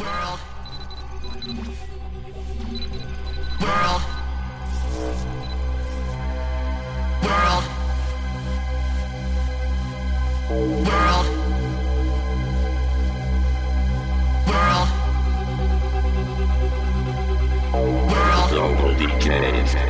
World. World. World. World. World. World. World.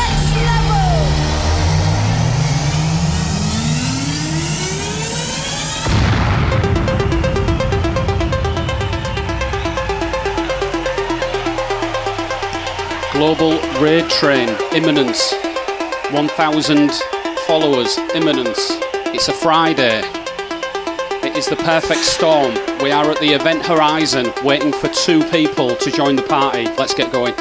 Imminence. 1,000 followers. Imminence. It's a Friday. It is the perfect storm. We are at the event horizon waiting for two people to join the party. Let's get going.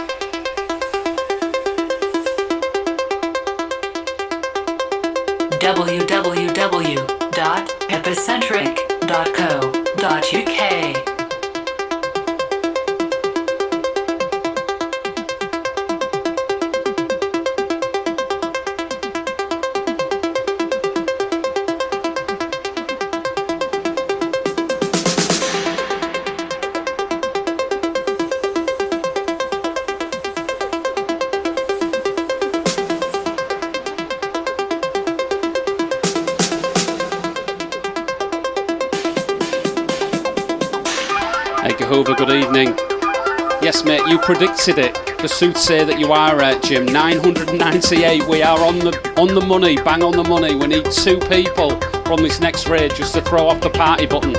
Predicted it. The soothsayer that you are, at Jim. 998. We are on the on the money, bang on the money. We need two people from this next raid just to throw off the party button.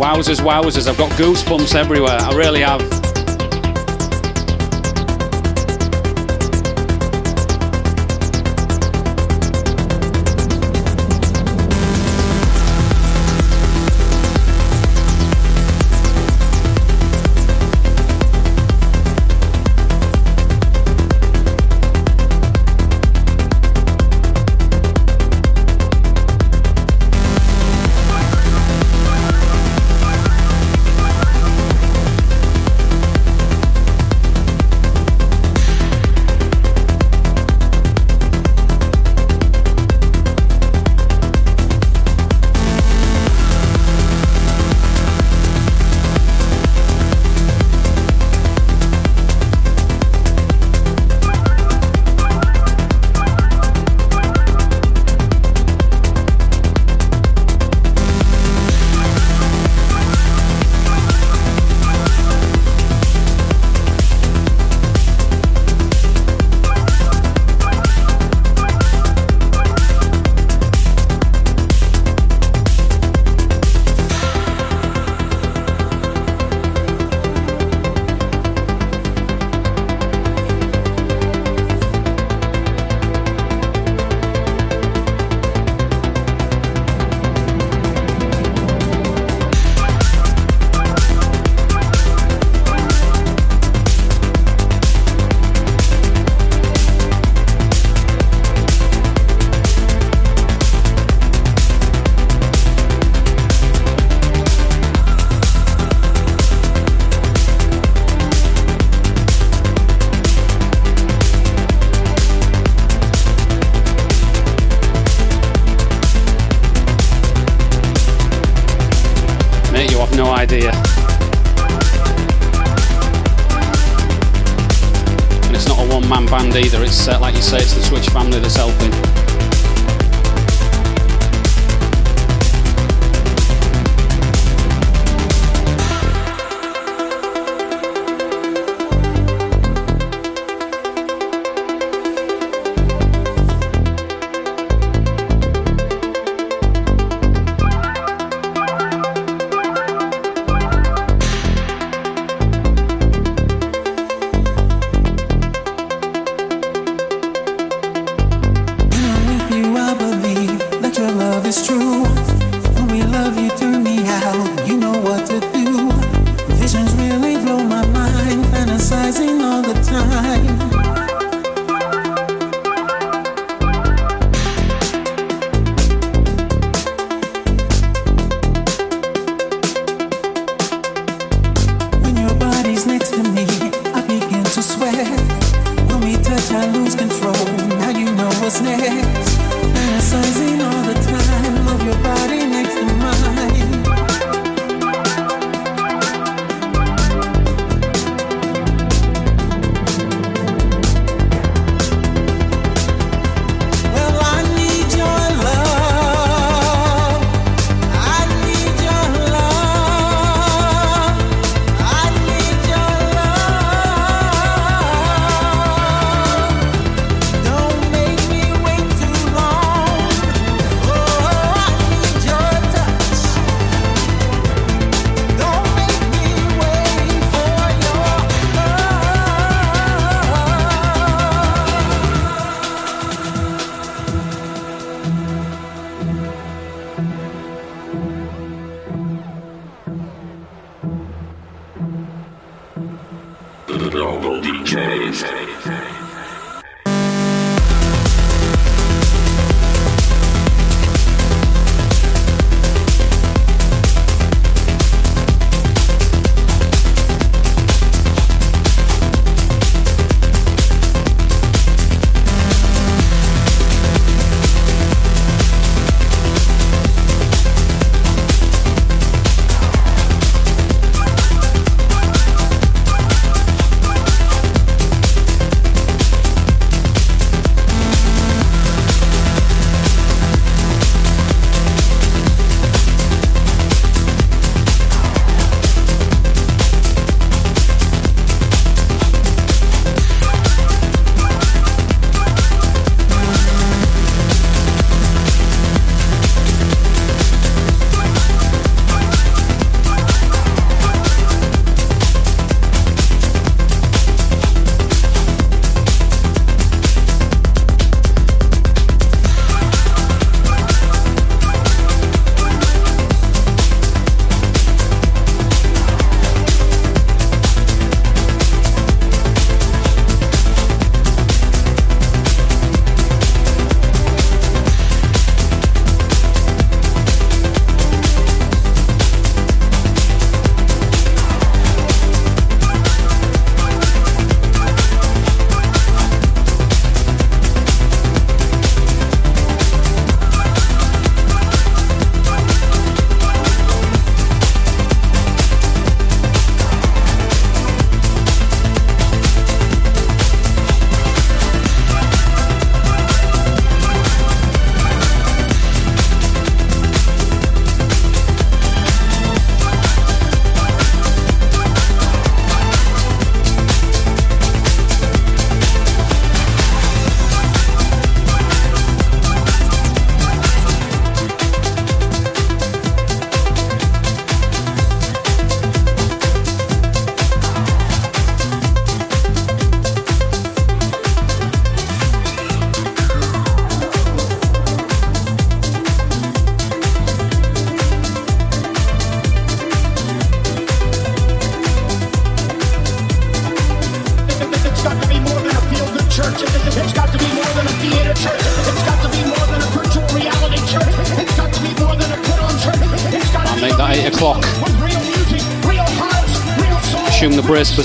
Wowzers, wowzers! I've got goosebumps everywhere. I really have. corner to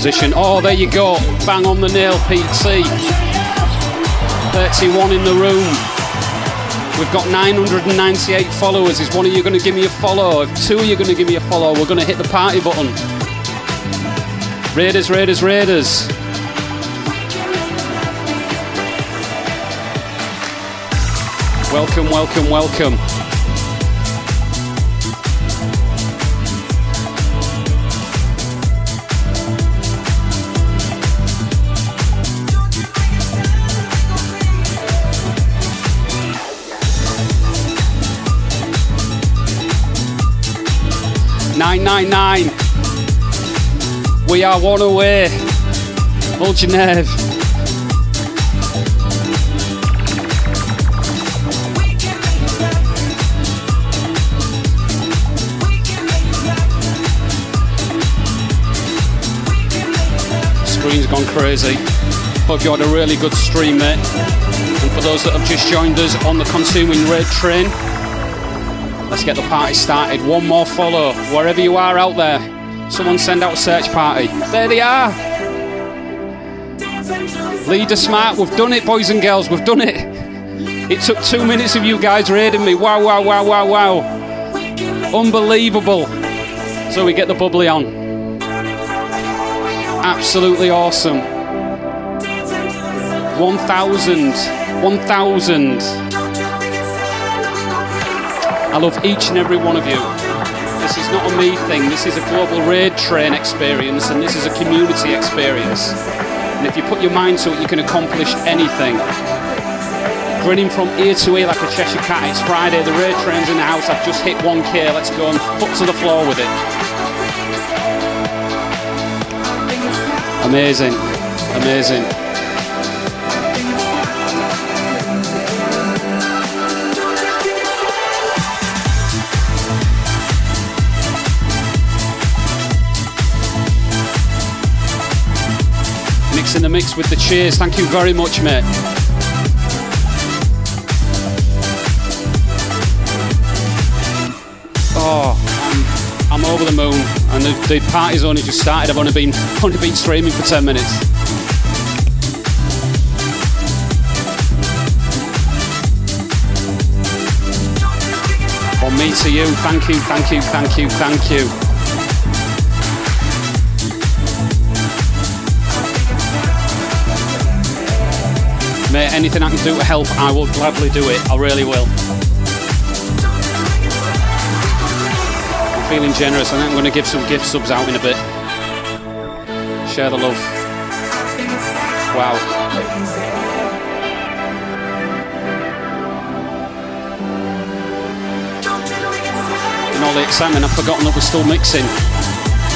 position. Oh, there you go. Bang on the nail, C. 31 in the room. We've got 998 followers. Is one of you going to give me a follow? If two of you are going to give me a follow, we're going to hit the party button. Raiders, Raiders, Raiders. Welcome, welcome, welcome. We are one away. Nerve. Screen's gone crazy. Hope you had a really good stream, mate. And for those that have just joined us on the Consuming Red train, let's get the party started. One more follow, wherever you are out there. Someone send out a search party. There they are. Leader Smart, we've done it, boys and girls, we've done it. It took two minutes of you guys raiding me. Wow, wow, wow, wow, wow. Unbelievable. So we get the bubbly on. Absolutely awesome. 1,000. 1,000. I love each and every one of you. This is not a me thing, this is a global raid train experience, and this is a community experience. And if you put your mind to it, you can accomplish anything. Grinning from ear to ear like a Cheshire cat. It's Friday, the raid train's in the house. I've just hit 1k. Let's go and foot to the floor with it. Amazing. Amazing. In the mix with the cheers. Thank you very much, mate. Oh, I'm, I'm over the moon, and the, the party's only just started. I've only been only been streaming for ten minutes. From me to you, thank you, thank you, thank you, thank you. Mate, anything I can do to help, I will gladly do it. I really will. I'm feeling generous. Think I'm going to give some gift subs out in a bit. Share the love. Wow. In all the excitement, I've forgotten that we're still mixing.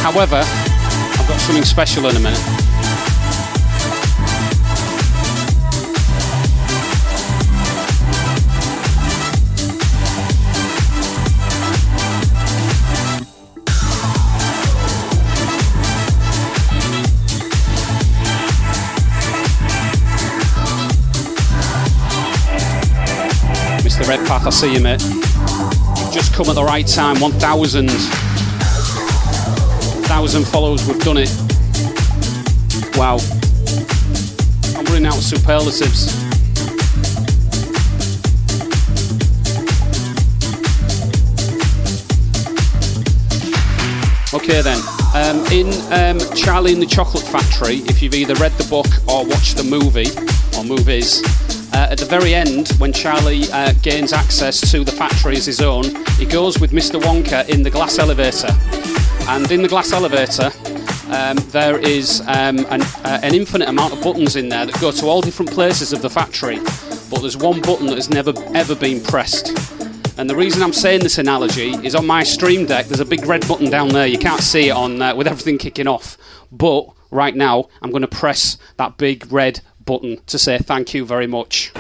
However, I've got something special in a minute. Red Path, I see you, mate. Just come at the right time. 1,000. 1,000 followers, we've done it. Wow. I'm running out of superlatives. Okay then. Um, in um, Charlie and the Chocolate Factory, if you've either read the book or watched the movie or movies, uh, at the very end, when Charlie uh, gains access to the factory as his own, he goes with Mr. Wonka in the glass elevator. And in the glass elevator, um, there is um, an, uh, an, infinite amount of buttons in there that go to all different places of the factory. But there's one button that has never ever been pressed. And the reason I'm saying this analogy is on my stream deck, there's a big red button down there. You can't see it on uh, with everything kicking off. But right now, I'm going to press that big red button to say thank you very much.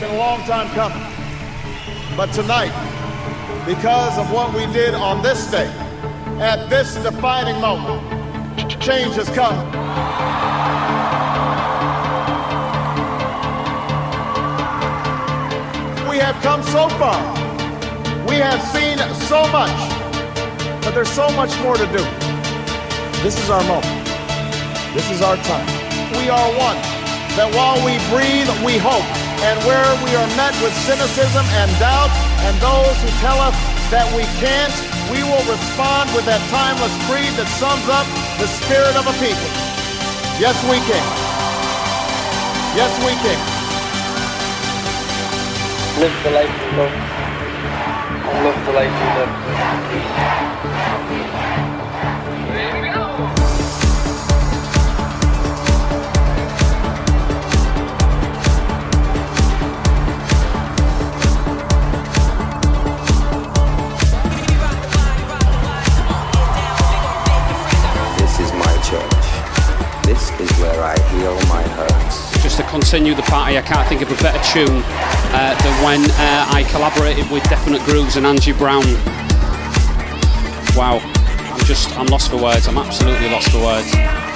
It's a long time coming. But tonight, because of what we did on this day, at this defining moment, change has come. We have come so far. We have seen so much, but there's so much more to do. This is our moment. This is our time. We are one. That while we breathe, we hope. And where we are met with cynicism and doubt, and those who tell us that we can't, we will respond with that timeless creed that sums up the spirit of a people. Yes, we can. Yes, we can. Live the life you love. Love the life you live. To continue the party. I can't think of a better tune uh, than when uh, I collaborated with Definite Grooves and Angie Brown Wow. I'm just, I'm lost for words. I'm absolutely lost for words.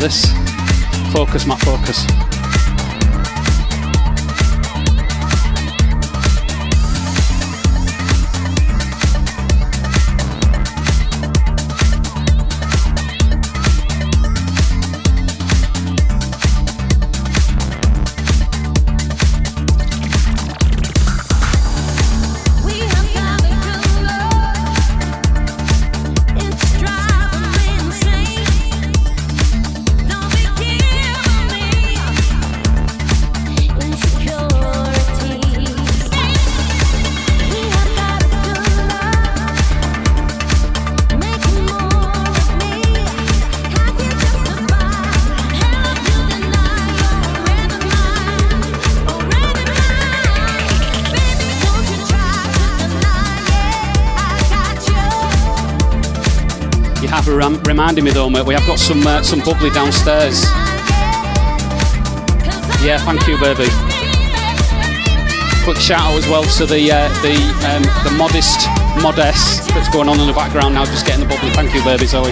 This. Focus, my focus. Reminding me though, mate, we have got some uh, some bubbly downstairs. Yeah, thank you, baby. Quick shout out as well to the uh, the um, the modest modest that's going on in the background now, just getting the bubbly. Thank you, baby Zoe.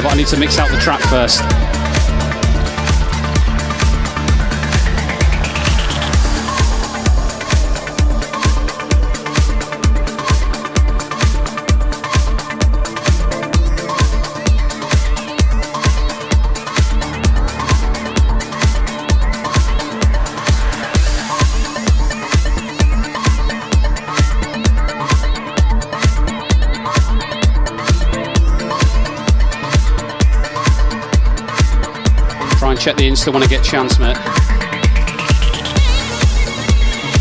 But I need to mix out the track first. Check the Insta when I get chance, mate.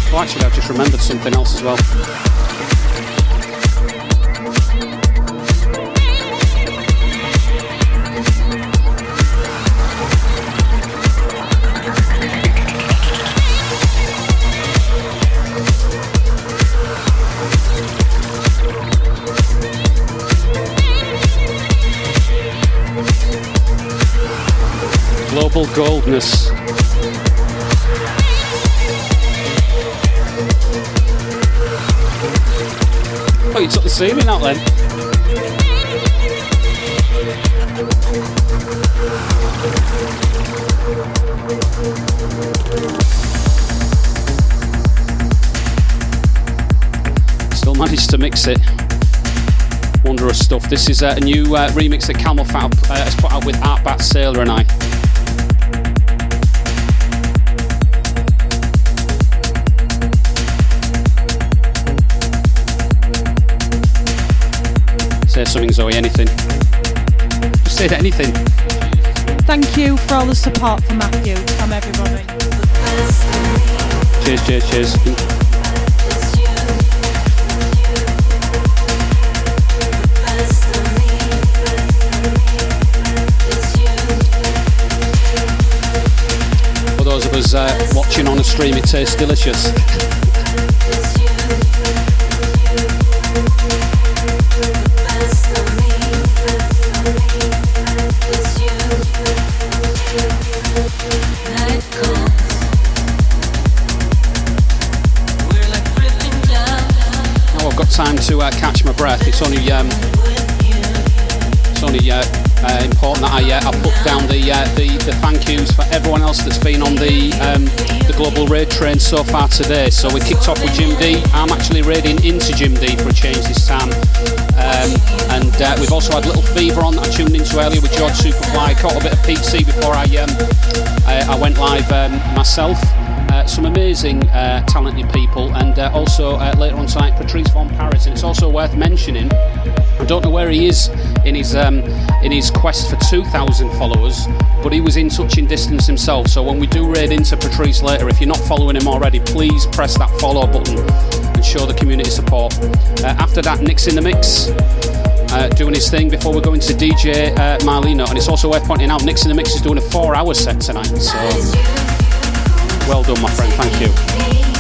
Oh, actually, I've just remembered something else as well. Global goldness. Oh, you took the ceiling out then. Still managed to mix it. Wondrous stuff. This is a new uh, remix that CamelPhat uh, has put out with ARTBAT Sailor and I. something, Zoe, anything. Just say anything. Thank you for all the support from Matthew, from everybody. Cheers, cheers, cheers. was uh, watching on a stream, it tastes delicious. To uh, catch my breath. It's only um, it's only uh, uh, important that I, uh, I put down the, uh, the, the thank yous for everyone else that's been on the um, the global raid train so far today. So we kicked off with Jim D. I'm actually raiding into Jim D for a change this time, um, and uh, we've also had Little Fever on. I tuned into earlier with George Superfly. Caught a bit of PC before I um, I, I, went live um, myself. Uh, some amazing uh, talented people, and uh, also uh, later on tonight, Patrice von Paris. And it's also worth mentioning. I don't know where he is in his um, in his quest for 2,000 followers, but he was in touching distance himself. So when we do raid into Patrice later, if you're not following him already, please press that follow button and show the community support. Uh, after that, Nick's in the mix. Uh, doing his thing before we go into DJ uh, Marlino. And it's also worth pointing out Nick's in the Mix is doing a four hour set tonight. So well done, my friend. Thank you.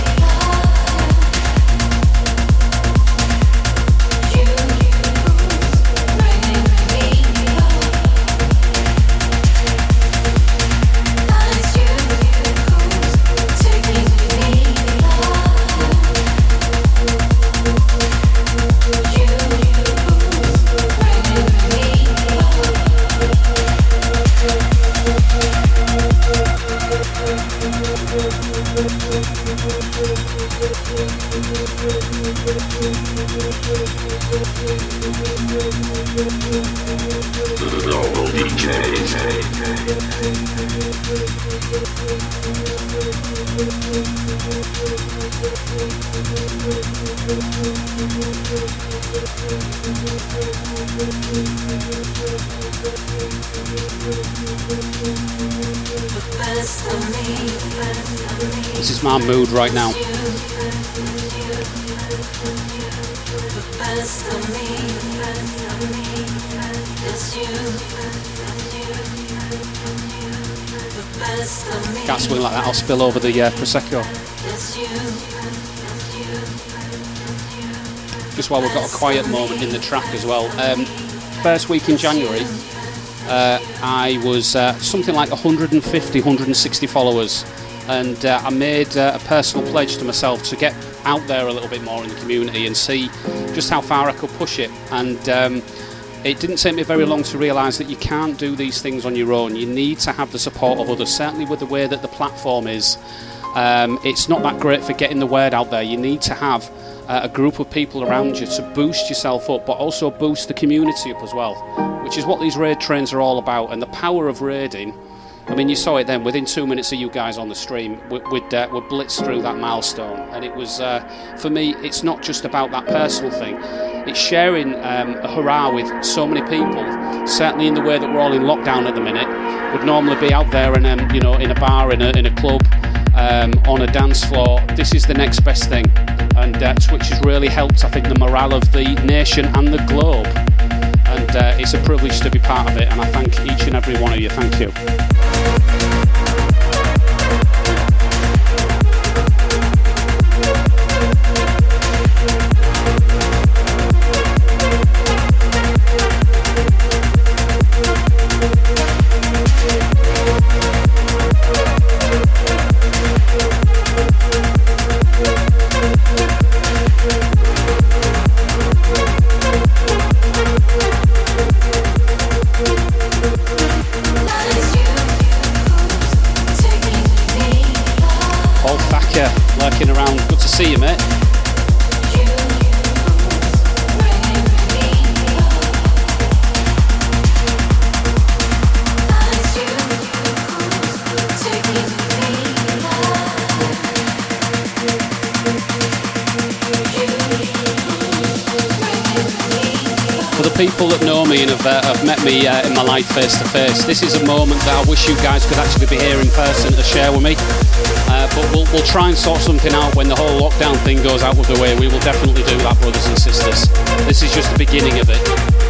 Spill over the uh, Prosecco. Just while we've got a quiet moment in the track as well. Um, first week in January, uh, I was uh, something like 150, 160 followers and uh, I made uh, a personal pledge to myself to get out there a little bit more in the community and see just how far I could push it. And um, it didn't take me very long to realise that you can't do these things on your own. You need to have the support of others, certainly with the way that the platform is. Um, it's not that great for getting the word out there. You need to have uh, a group of people around you to boost yourself up, but also boost the community up as well, which is what these raid trains are all about. And the power of raiding I mean, you saw it then. Within two minutes of you guys on the stream, we'd, we'd, uh, we'd blitz through that milestone, and it was uh, for me. It's not just about that personal thing. It's sharing um, a hurrah with so many people. Certainly, in the way that we're all in lockdown at the minute, would normally be out there and um, you know in a bar, in a, in a club, um, on a dance floor. This is the next best thing, and uh, Twitch has really helped. I think the morale of the nation and the globe and uh, it's a privilege to be part of it. And I thank each and every one of you. Thank you. For the people that know me and have, uh, have met me uh, in my life face to face, this is a moment that I wish you guys could actually be here in person to share with me. Uh, but we'll, we'll try and sort something out when the whole lockdown thing goes out of the way. We will definitely do that, brothers and sisters. This is just the beginning of it.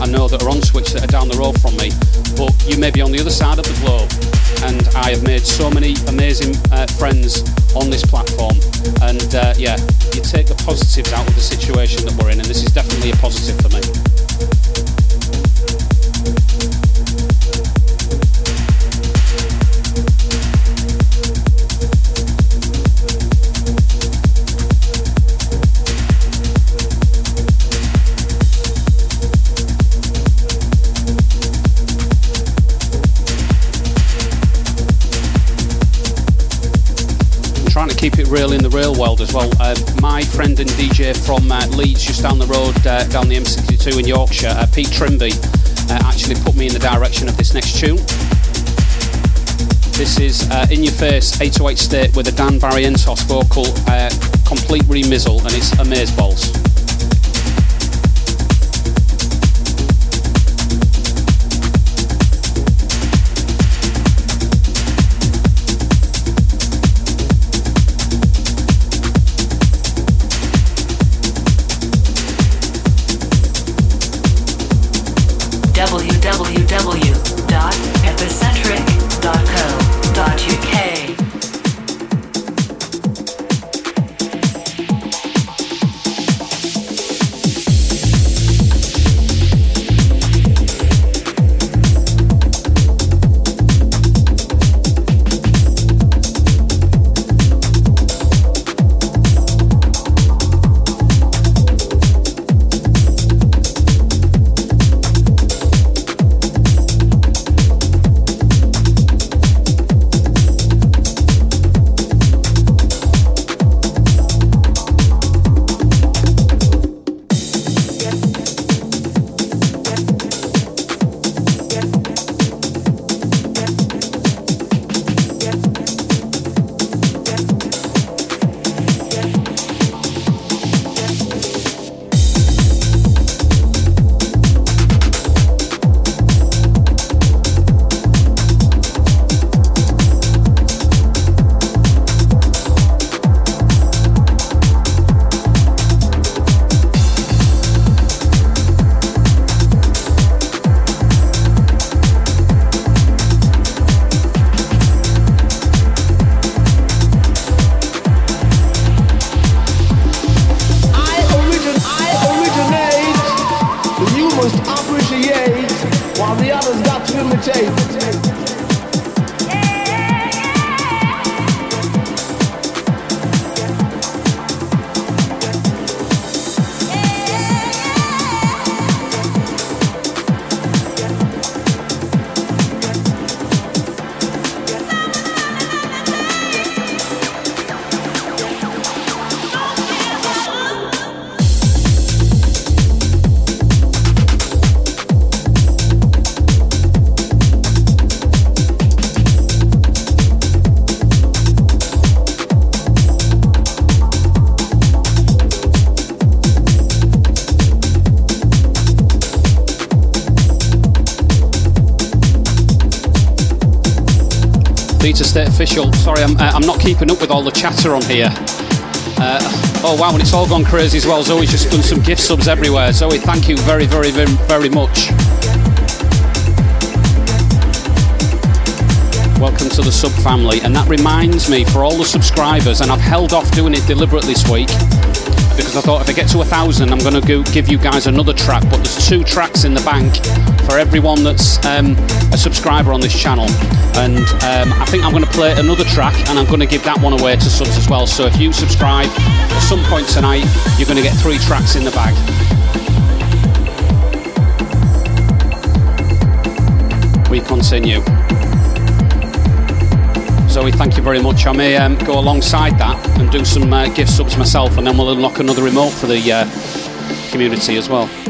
That I know that are on Twitch that are down the road from me, but you may be on the other side of the globe. And I have made so many amazing uh, friends on this platform, and uh, yeah, you take the positives out of the situation that real in the real world as well. Uh, my friend and DJ from uh, Leeds, just down the road, uh, down the M62 in Yorkshire, uh, Pete Trimby, uh, actually put me in the direction of this next tune. This is uh, In Your Face 808 State with a Dan Barry Barrientos vocal, complete remizzle, and it's amazeballs. www.epicentric.co.uk. Official. Sorry, I'm, uh, I'm not keeping up with all the chatter on here. Uh, oh wow, and it's all gone crazy as well. Zoe's just done some gift subs everywhere. Zoe, thank you very, very, very, very much. Welcome to the sub family, and that reminds me for all the subscribers, and I've held off doing it deliberately this week because I thought if I get to a thousand, I'm going to give you guys another track. But there's two tracks in the bank for everyone that's um, a subscriber on this channel, and um, I think I'm going to play another track, and I'm going to give that one away to subs as well. So if you subscribe at some point tonight, you're going to get three tracks in the bag. We continue. Zoe, thank you very much. I may um, go alongside that and do some uh, gift subs myself, and then we'll unlock another emote for the uh, community as well.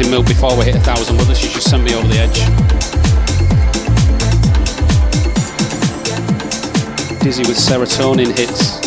In an before we hit a thousand, but this has just me over the edge. Dizzy with serotonin hits.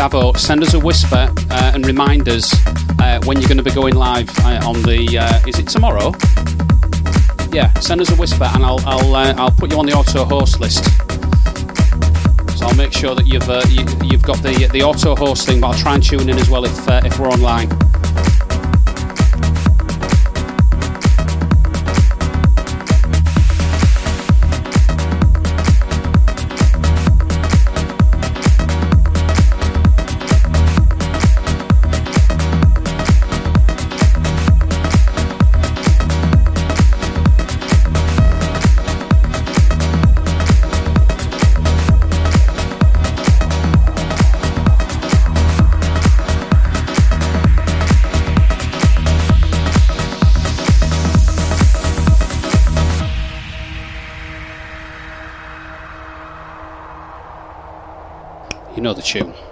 Davo, send us a whisper uh, and remind us uh, when you're going to be going live uh, on the. Uh, is it tomorrow? Yeah, send us a whisper and I'll I'll uh, I'll put you on the auto host list. So I'll make sure that you've you, have got the the auto hosting, but I'll try and tune in as well if if we're online. The tune.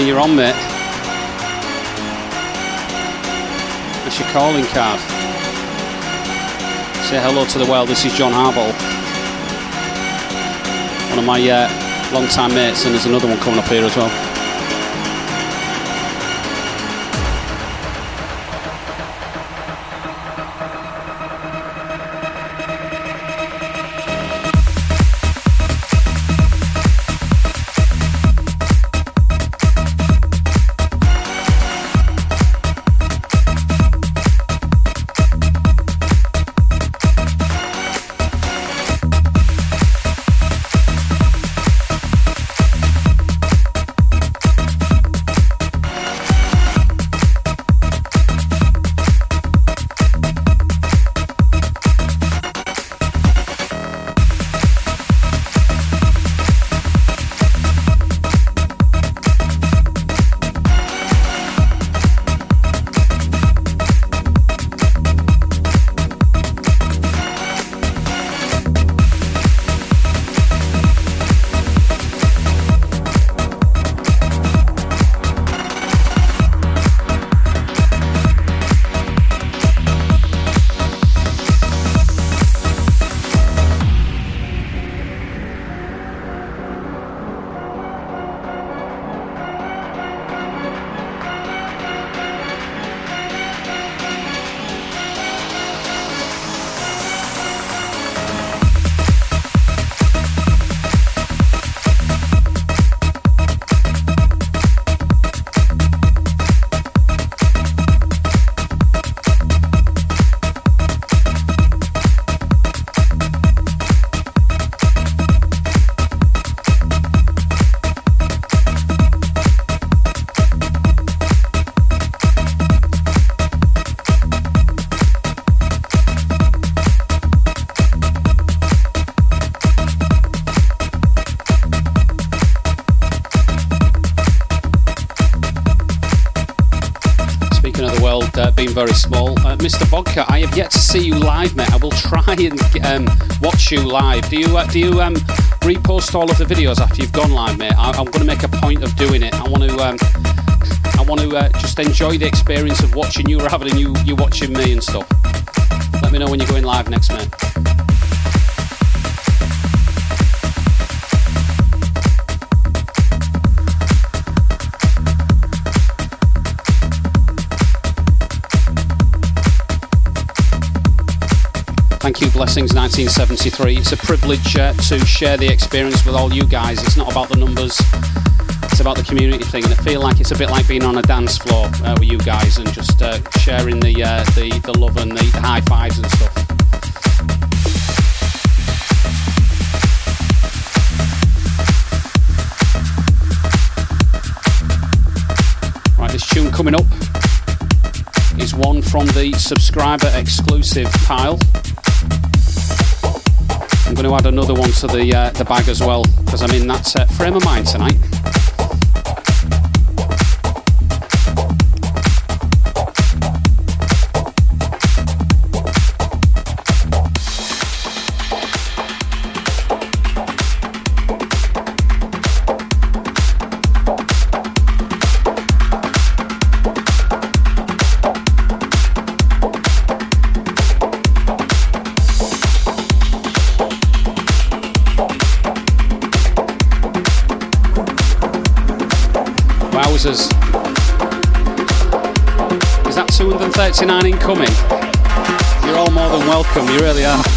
Seeing you're on, mate. That's your calling card. Say hello to the world. This is John Harville, one of my uh, long-time mates, and there's another one coming up here as well. Very small. Uh, Mr. Vodka, I have yet to see you live, mate. I will try and um, watch you live. Do you uh, do you um, repost all of the videos after you've gone live, mate? I, am going to make a point of doing it. I want to um, I want to uh, just enjoy the experience of watching you rather than you you watching me and stuff. Let me know when you're going live next, mate. Thank you, Blessings 1973. It's a privilege uh, to share the experience with all you guys. It's not about the numbers, it's about the community thing. And I feel like it's a bit like being on a dance floor uh, with you guys and just uh, sharing the, uh, the, the love and the, the high fives and stuff. Right, this tune coming up is one from the subscriber exclusive pile. I'm going to add another one to the uh, the bag as well because I'm in that uh, frame of mind tonight. Welcome, you really are.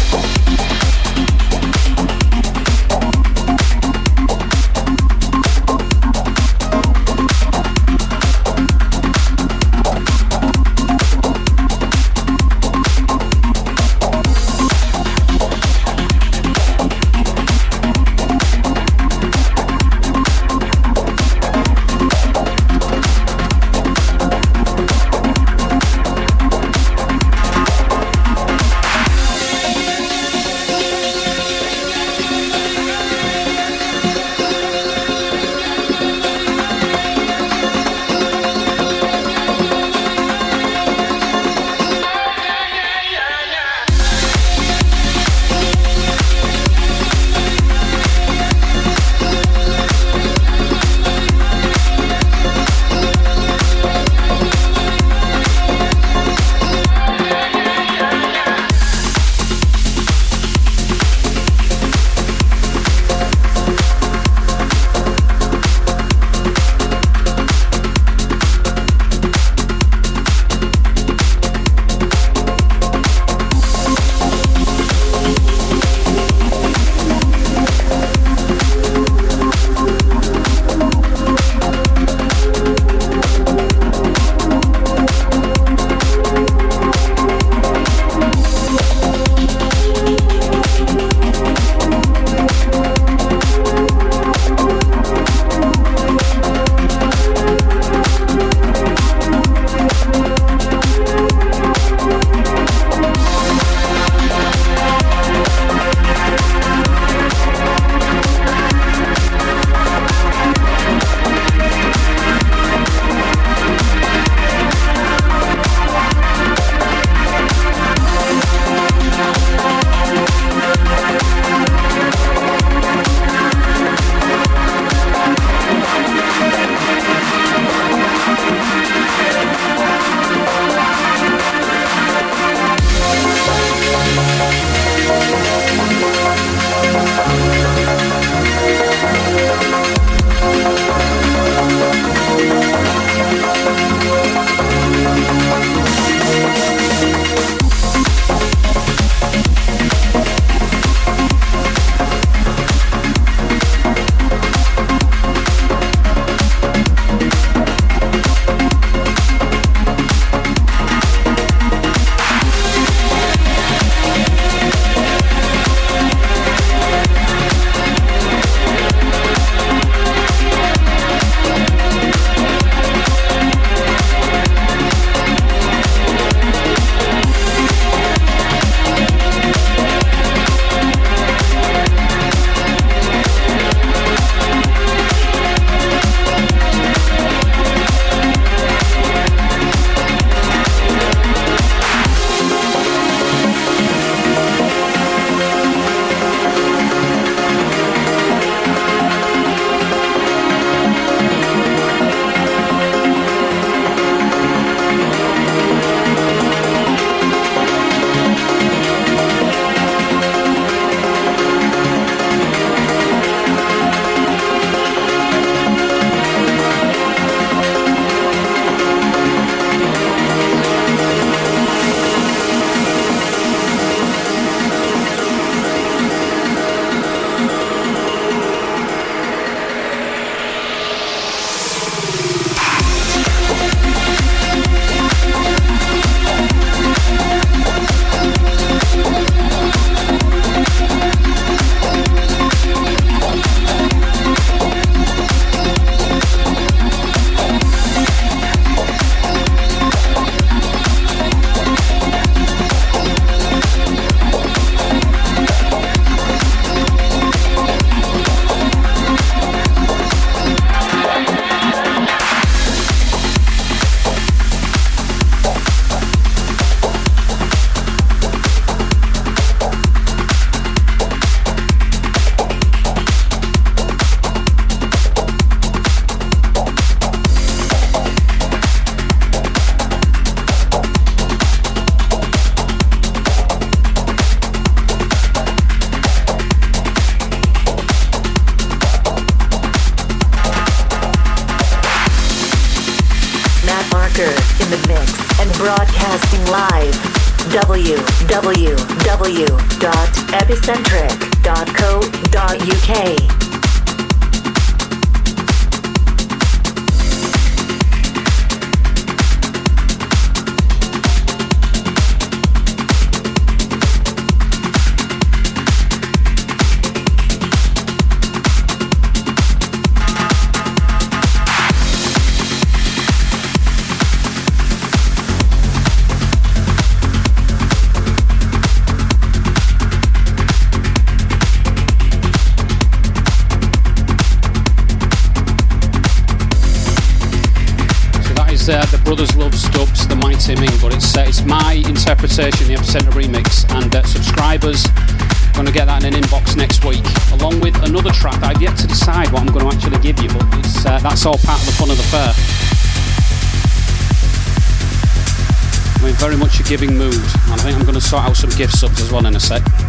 Sort out some gift subs as well in a sec.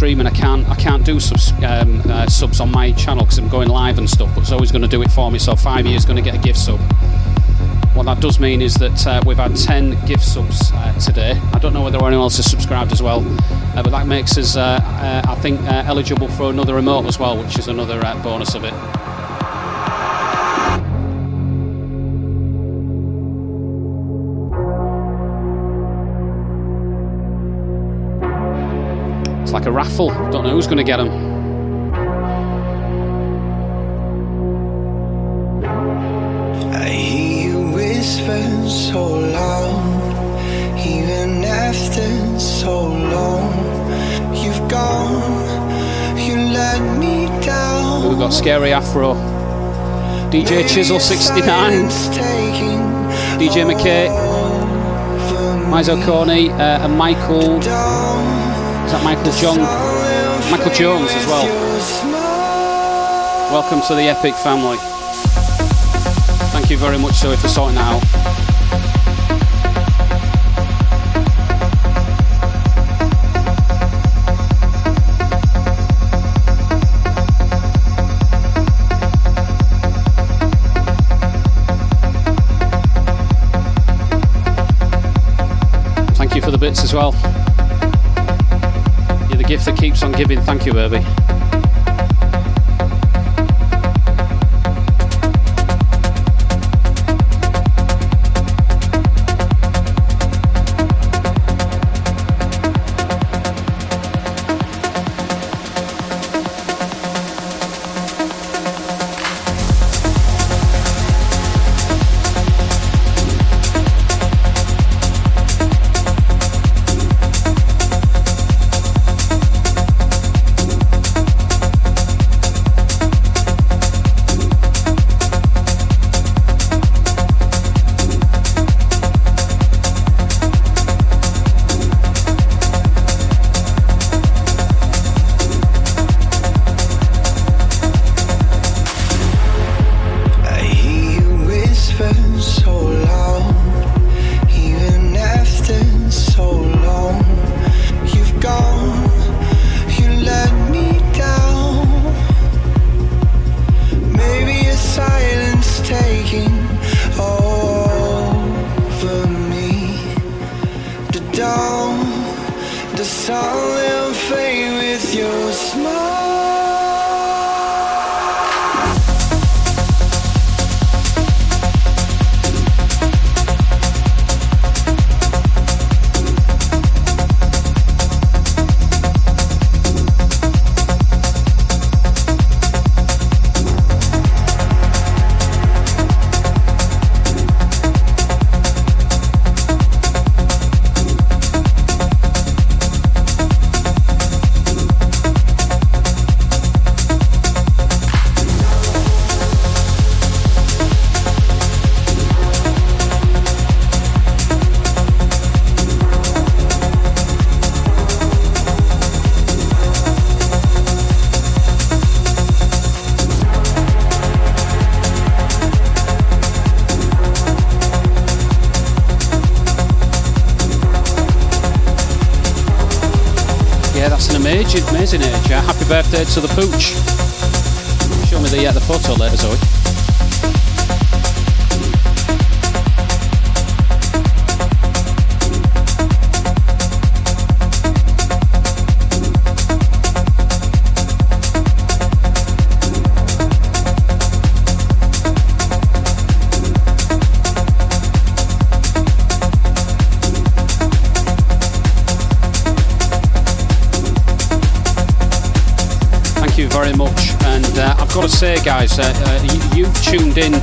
Streaming, I can't I can't do subs, um, uh, subs on my channel because I'm going live and stuff. But it's always going to do it for me. So five years going to get a gift sub. What that does mean is that uh, we've had 10 gift subs uh, today. I don't know whether anyone else has subscribed as well, uh, but that makes us, uh, uh, I think, eligible for another emote as well, which is another bonus of it. A raffle. Don't know who's going to get them. I hear you whisper so loud, even after so long. You've gone, you let me down. We've got Scary Afro, DJ Chisel 69, DJ McKay, Mizo Corney, uh, and Michael. Is that Michael Jones? Michael Jones as well. Welcome to the Epic family. Thank you very much, Zoe, for sorting that out. Thank you for the bits as well gift that keeps on giving. Thank you, Irby. Birthday to the pooch. Show me the uh, the photo later, Zoe. Say, guys, uh, uh, you, have tuned in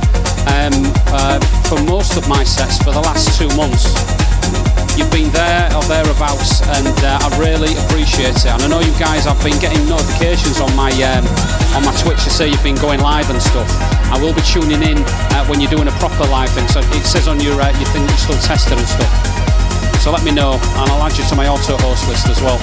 um, uh, for most of my sets for the last two months. You've been there or thereabouts, and uh, I really appreciate it. And I know you guys have been getting notifications on my um, on my Twitch to say you've been going live and stuff. I will be tuning in uh, when you're doing a proper live thing. So it says on your uh, your thing you're still testing and stuff. So let me know, and I'll add you to my auto host list as well.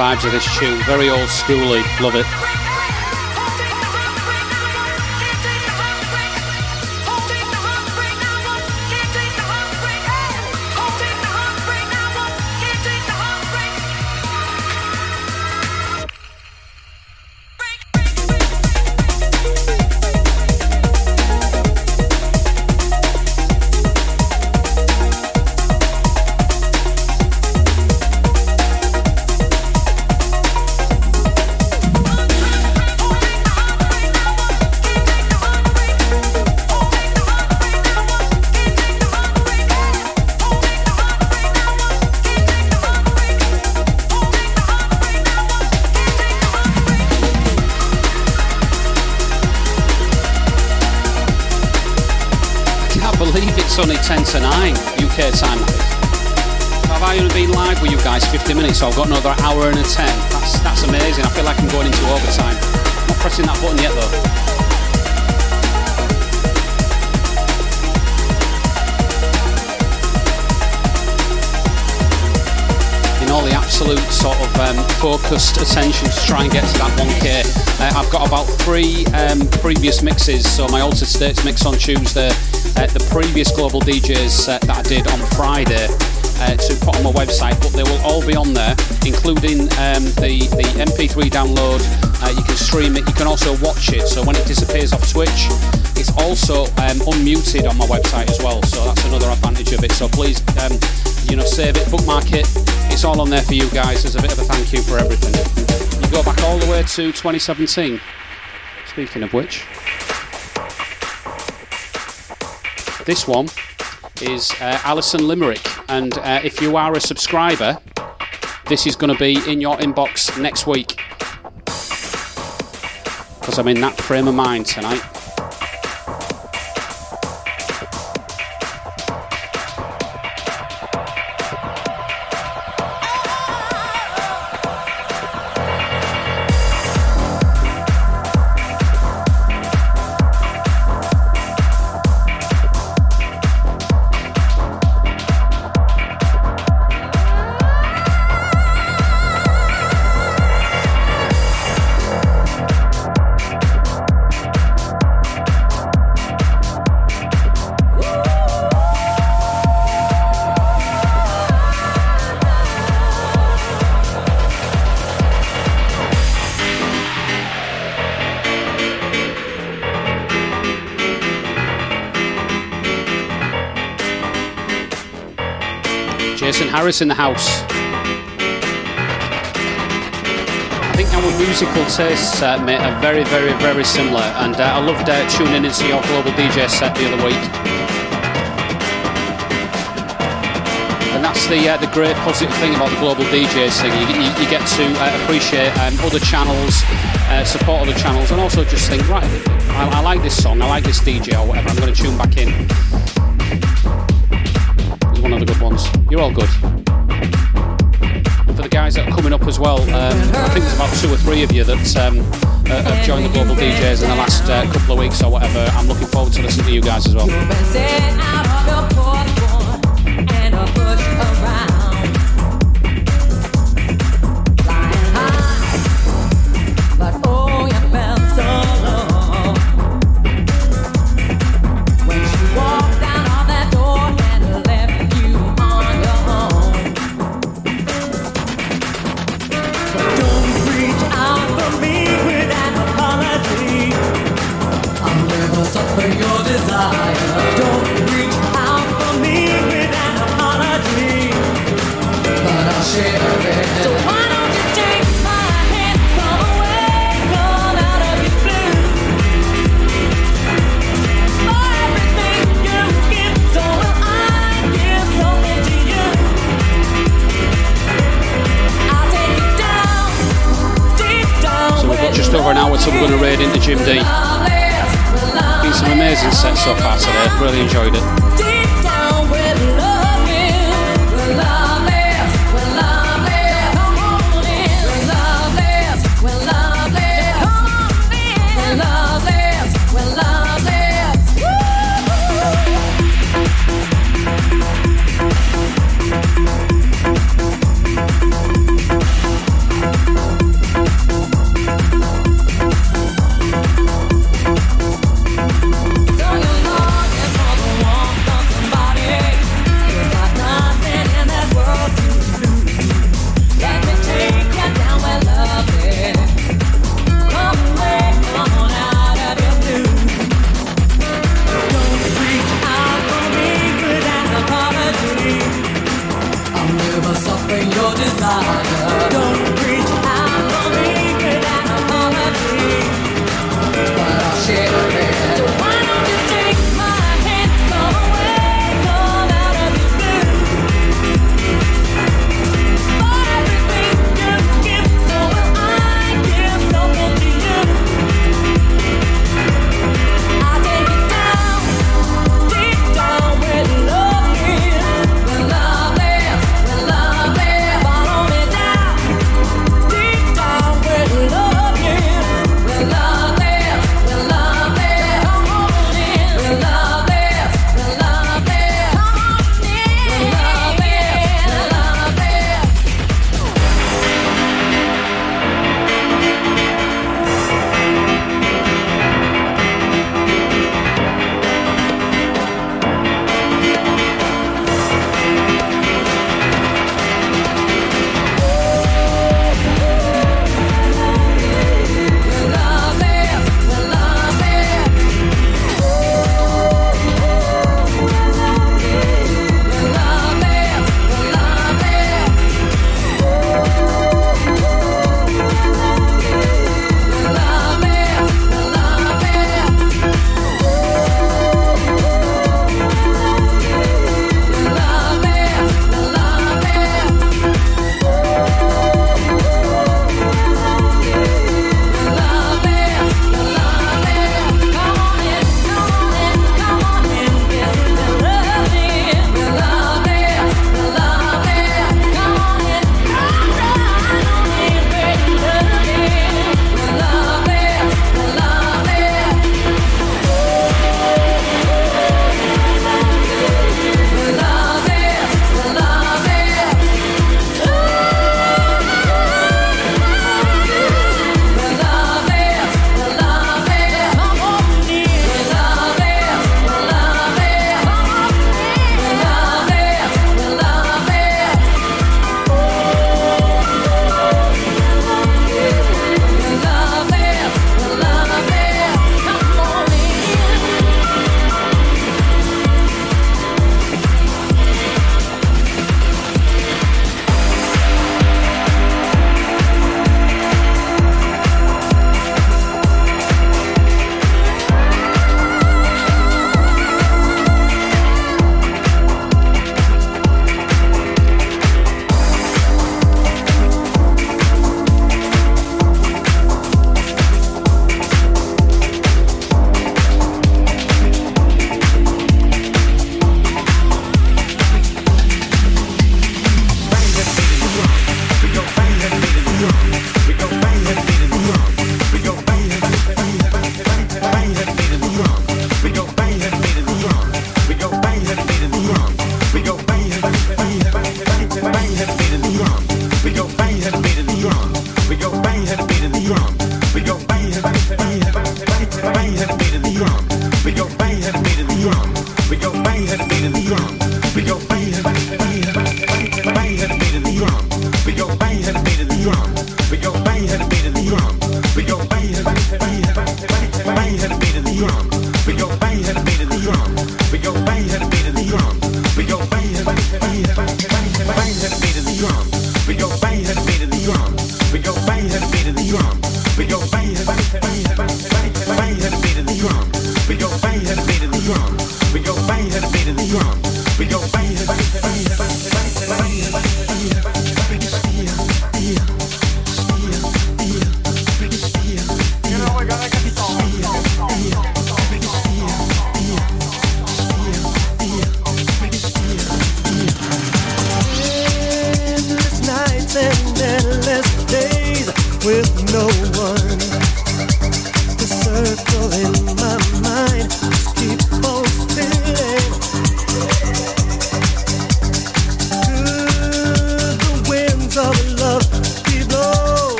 Vibes of this tune. Very old schooly. Love it. Only 10 to 9 UK time. Have I only been live with you guys 50 minutes, so I've got another hour and a 10. That's, that's amazing. I feel like I'm going into overtime. I'm not pressing that button yet though. All the absolute sort of um, focused attention to try and get to that 1K. Uh, I've got about three um, previous mixes. So my Altered States mix on Tuesday, uh, the previous Global DJs that I did on Friday. Uh, to put on my website, but they will all be on there, including um, the, the MP3 download. Uh, you can stream it, you can also watch it. So when it disappears off Twitch, it's also um, unmuted on my website as well. So that's another advantage of it. So please, um, you know, save it, bookmark it. It's all on there for you guys as a bit of a thank you for everything. You go back all the way to 2017. Speaking of which. This one is uh, Alison Limerick, and uh, if you are a subscriber, this is going to be in your inbox next week because I'm in that frame of mind tonight. Harris in the house. I think our musical tastes, uh, mate, are very, very, very similar, and uh, I loved uh, tuning into your global DJ set the other week. And that's the uh, the great positive thing about the global DJs thing. You, you, you get to uh, appreciate um, other channels, uh, support other channels, and also just think, right, I, I like this song, I like this DJ or whatever. I'm going to tune back in. One of the good ones. You're all good. Guys that are coming up as well, um, I think there's about two or three of you that um, uh, have joined the global DJs in the last uh, couple of weeks or whatever. I'm looking forward to listening to you guys as well.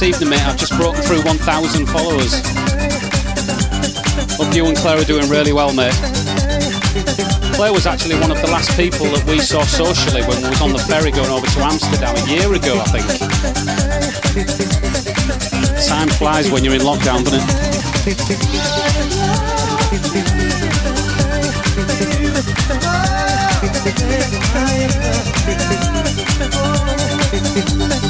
Perfect evening, mate. I've just broken through 1,000 followers. Hope you and Claire are doing really well, mate. Claire was actually one of the last people that we saw socially when we was on the ferry going over to Amsterdam a year ago, I think. Time flies when you're in lockdown, doesn't it?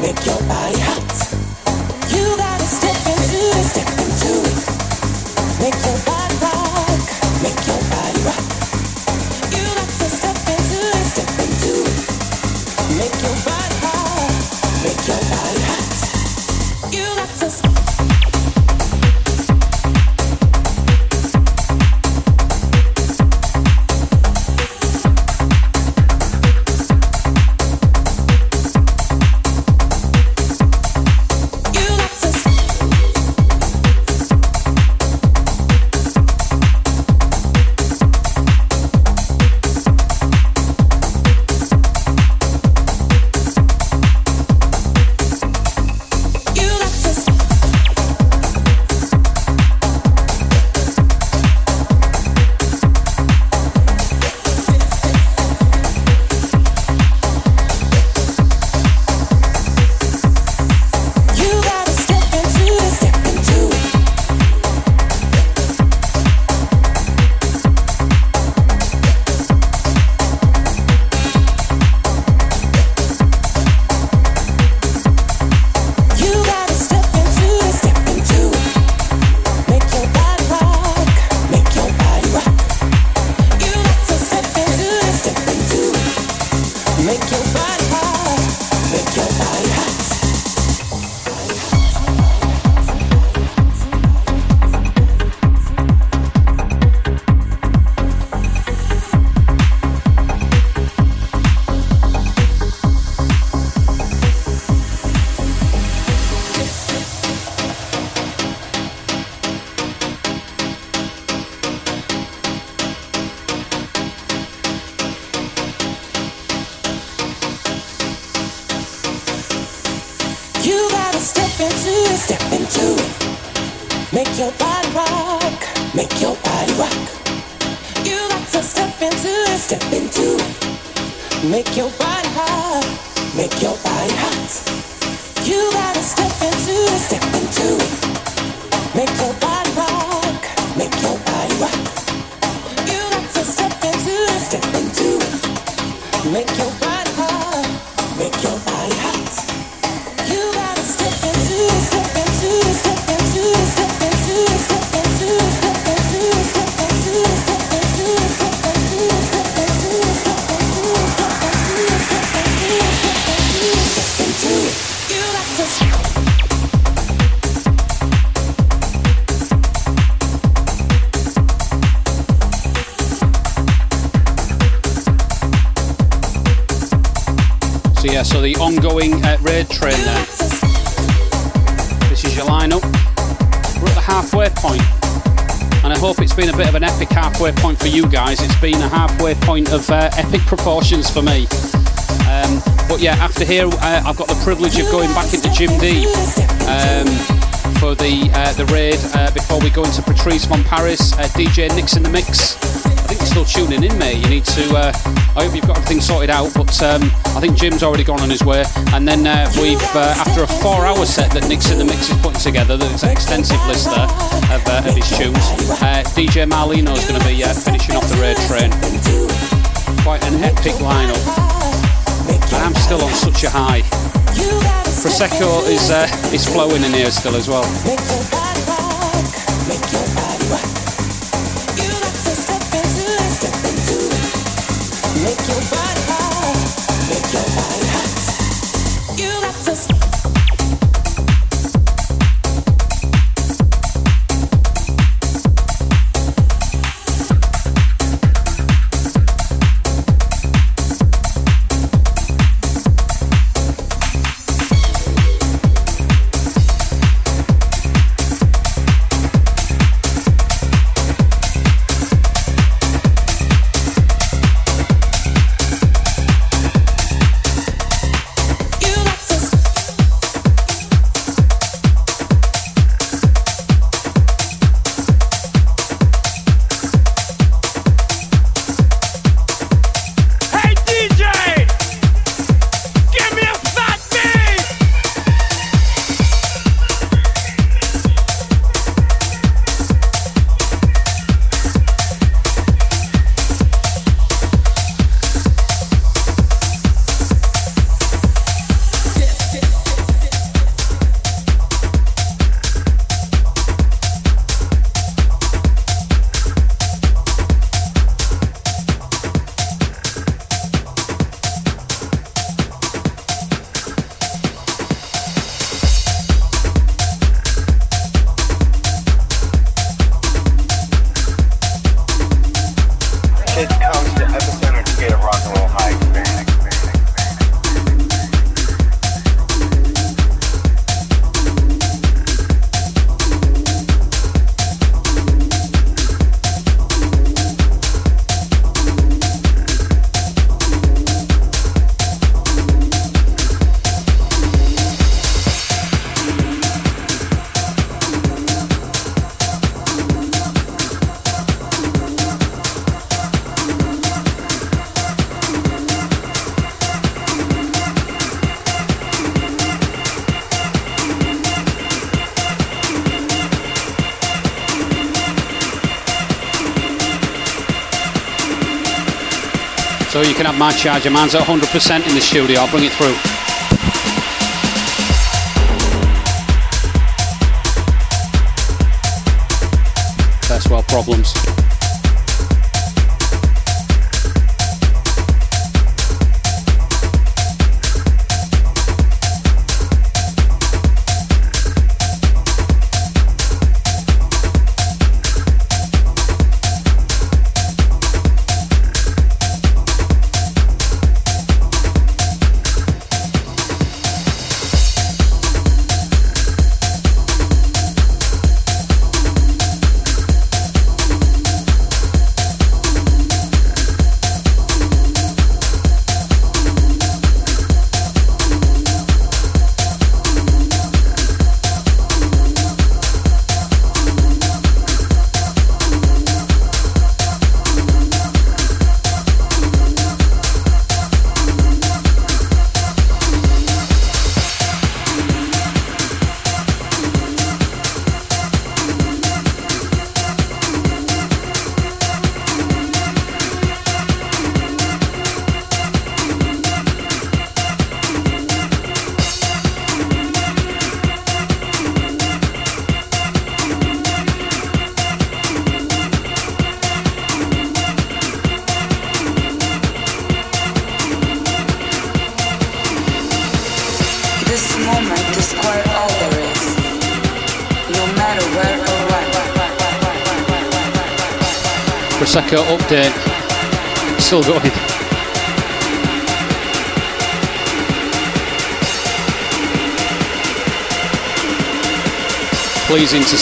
make your body proportions for me. Um, but yeah, after here, uh, I've got the privilege of going back into Jim D um, for the uh, the raid uh, before we go into Patrice von Paris, uh, DJ Nick's in the mix. I think you're still tuning in, mate. You need to. Uh, I hope you've got everything sorted out. But um, I think Jim's already gone on his way. And then we've, after a four-hour set that Nick's in the mix is putting together, there's an extensive list there of, of his tunes. DJ Marlino is going to be finishing off the raid train quite an epic lineup. And I'm still on such a high. Prosecco is uh, is flowing in here still as well. My charger. Mine's at 100% in the studio. I'll bring it through. First world problems.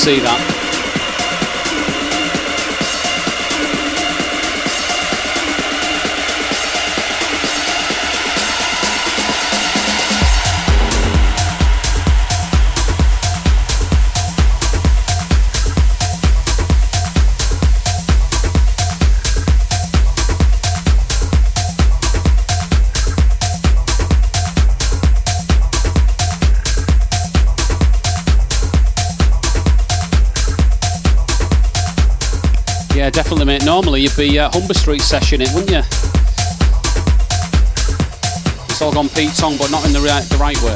这一 Normally you'd be uh, Humber Street sessioning, wouldn't you? It's all gone Pete Tong, but not in the right, the right way.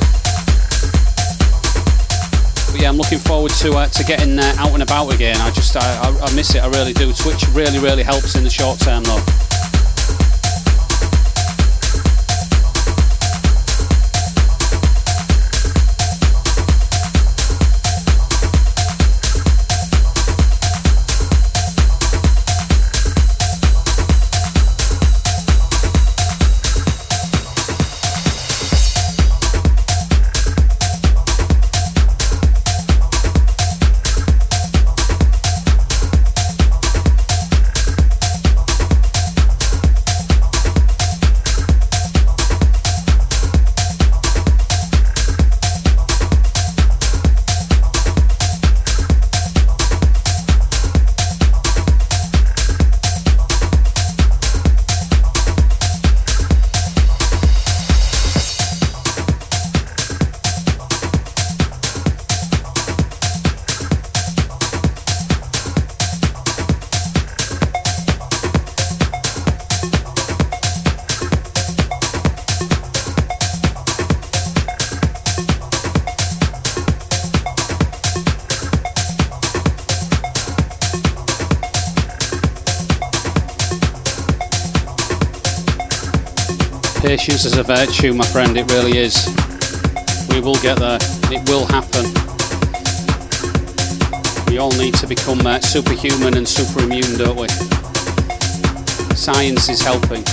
But yeah, I'm looking forward to uh, to getting uh, out and about again. I just I, I, I miss it. I really do. Twitch really really helps in the short term though. Patience is a virtue, my friend, it really is. We will get there, it will happen. We all need to become uh, superhuman and super immune, don't we? Science is helping.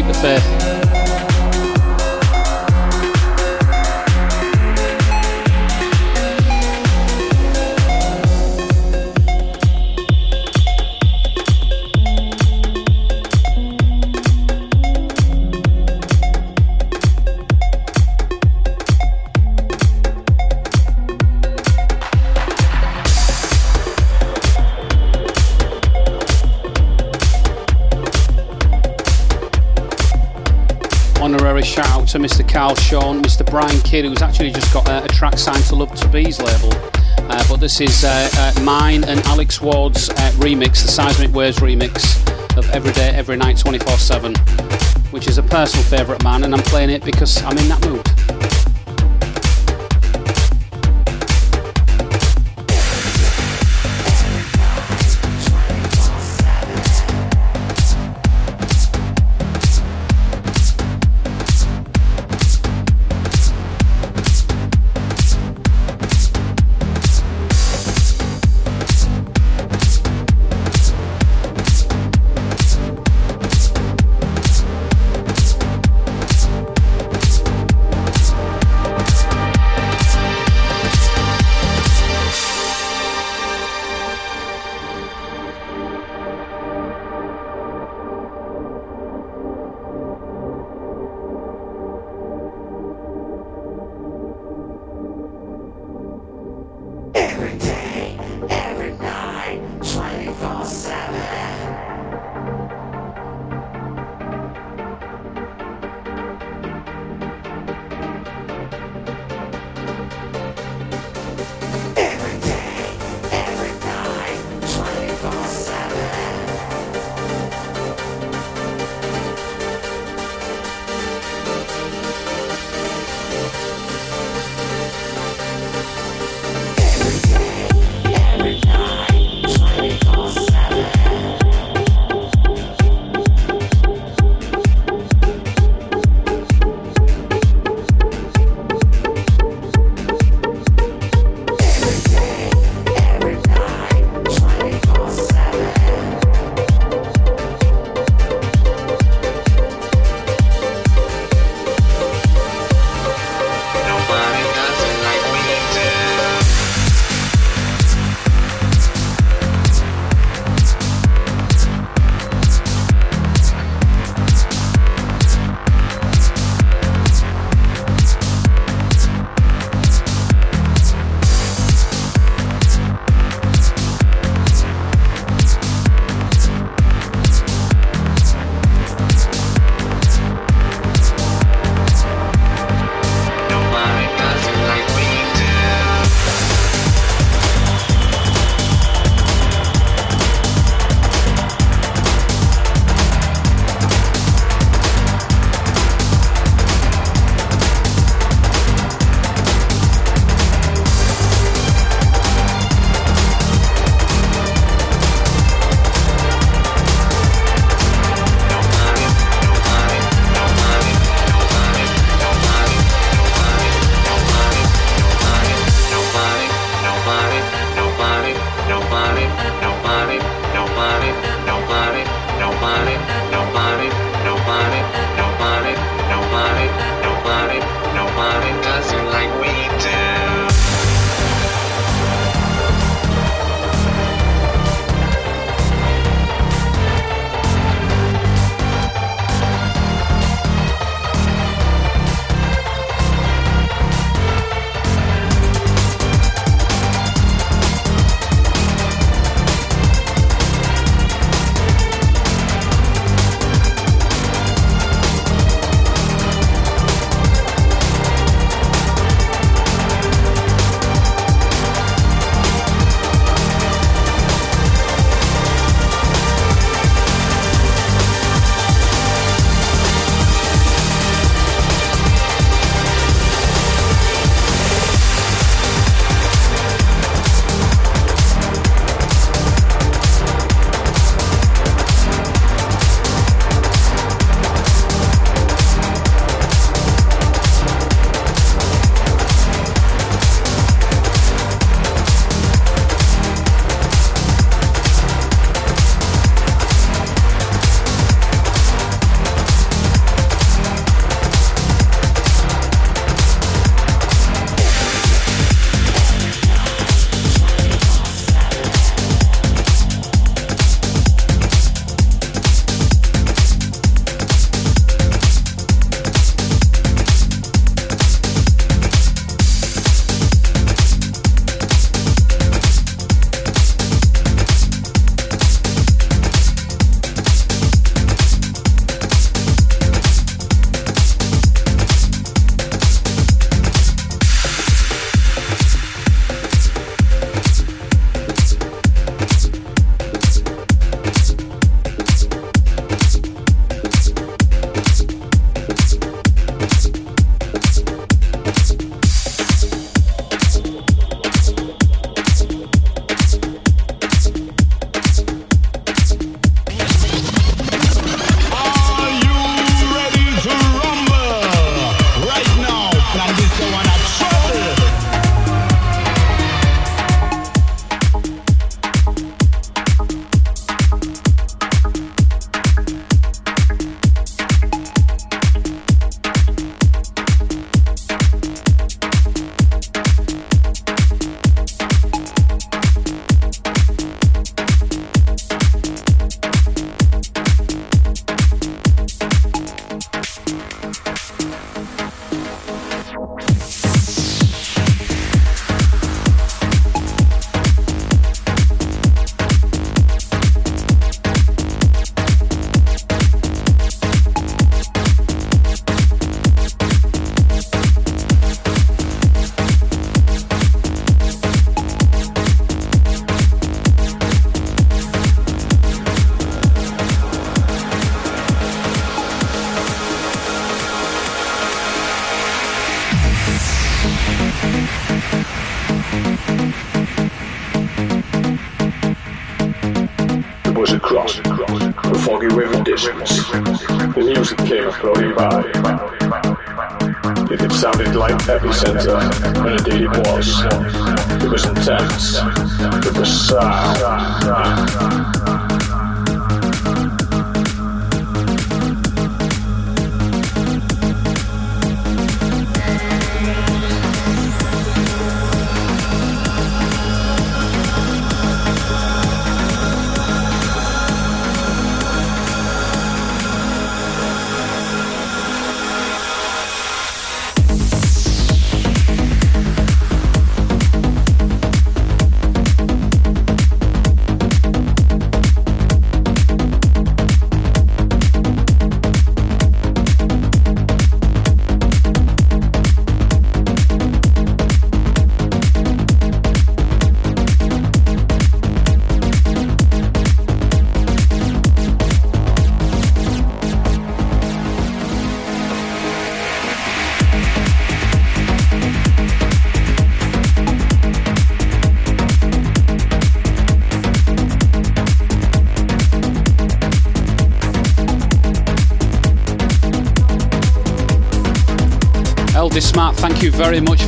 Keep the faith. To Mr. Carl Shawn, Mr. Brian Kidd, who's actually just got a, a track signed to Love to Bees label. Uh, but this is uh, uh, mine and Alex Ward's uh, remix, the Seismic Waves remix of Every Day, Every Night, 24 7, which is a personal favourite mine, and I'm playing it because I'm in that mood.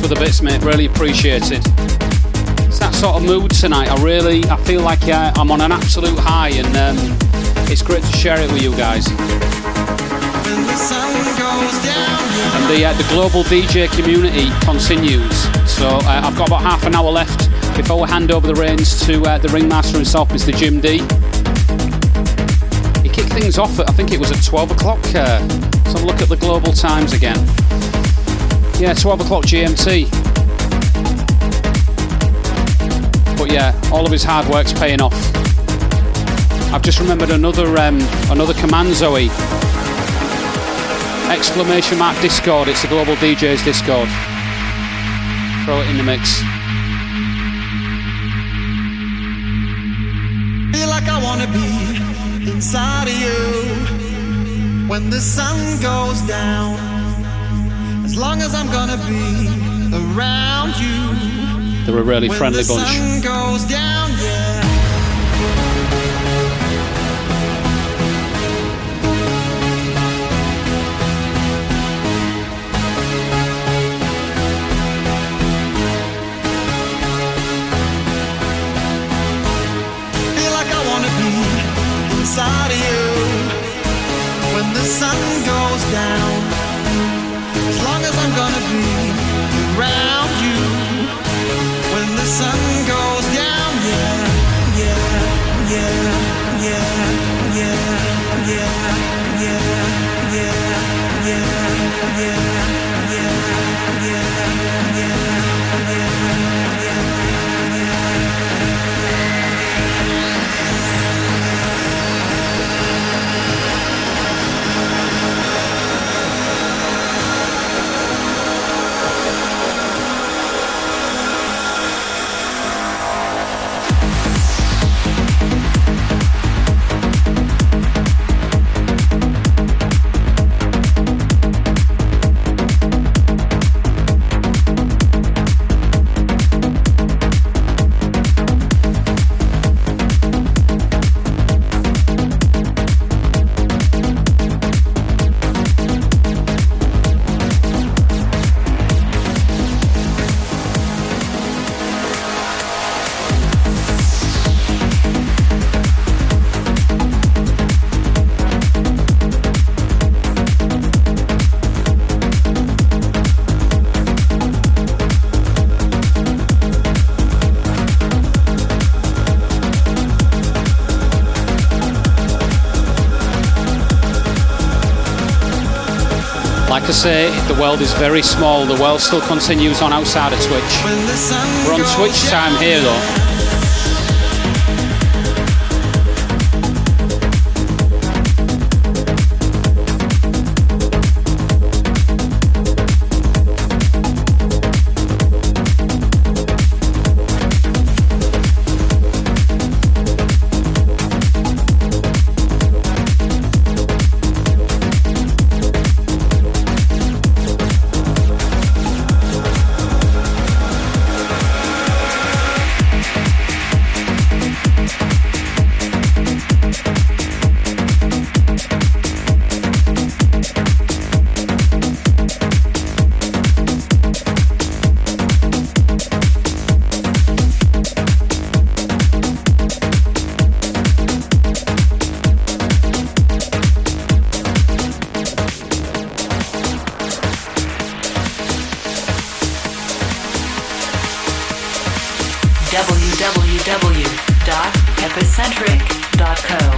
For the bits, mate. Really appreciate it. It's that sort of mood tonight. I really, I feel like uh, I'm on an absolute high, and um, it's great to share it with you guys. And the uh, the global DJ community continues. So uh, I've got about half an hour left before we hand over the reins to uh, the ringmaster himself, Mr. Jim D. He kicked things off at, I think it was at 12 o'clock. Uh, a look at the global times again. Yeah, 12 o'clock GMT. But yeah, all of his hard work's paying off. I've just remembered another um, another command Zoe. Exclamation mark Discord. It's the Global DJs Discord. Throw it in the mix. Feel like I wanna be inside of you when the sun goes down as long as I'm gonna be around you. They're a really friendly bunch. Like I say, the world is very small. The world still continues on outside of Twitch. We're on Twitch time here though. centric.co.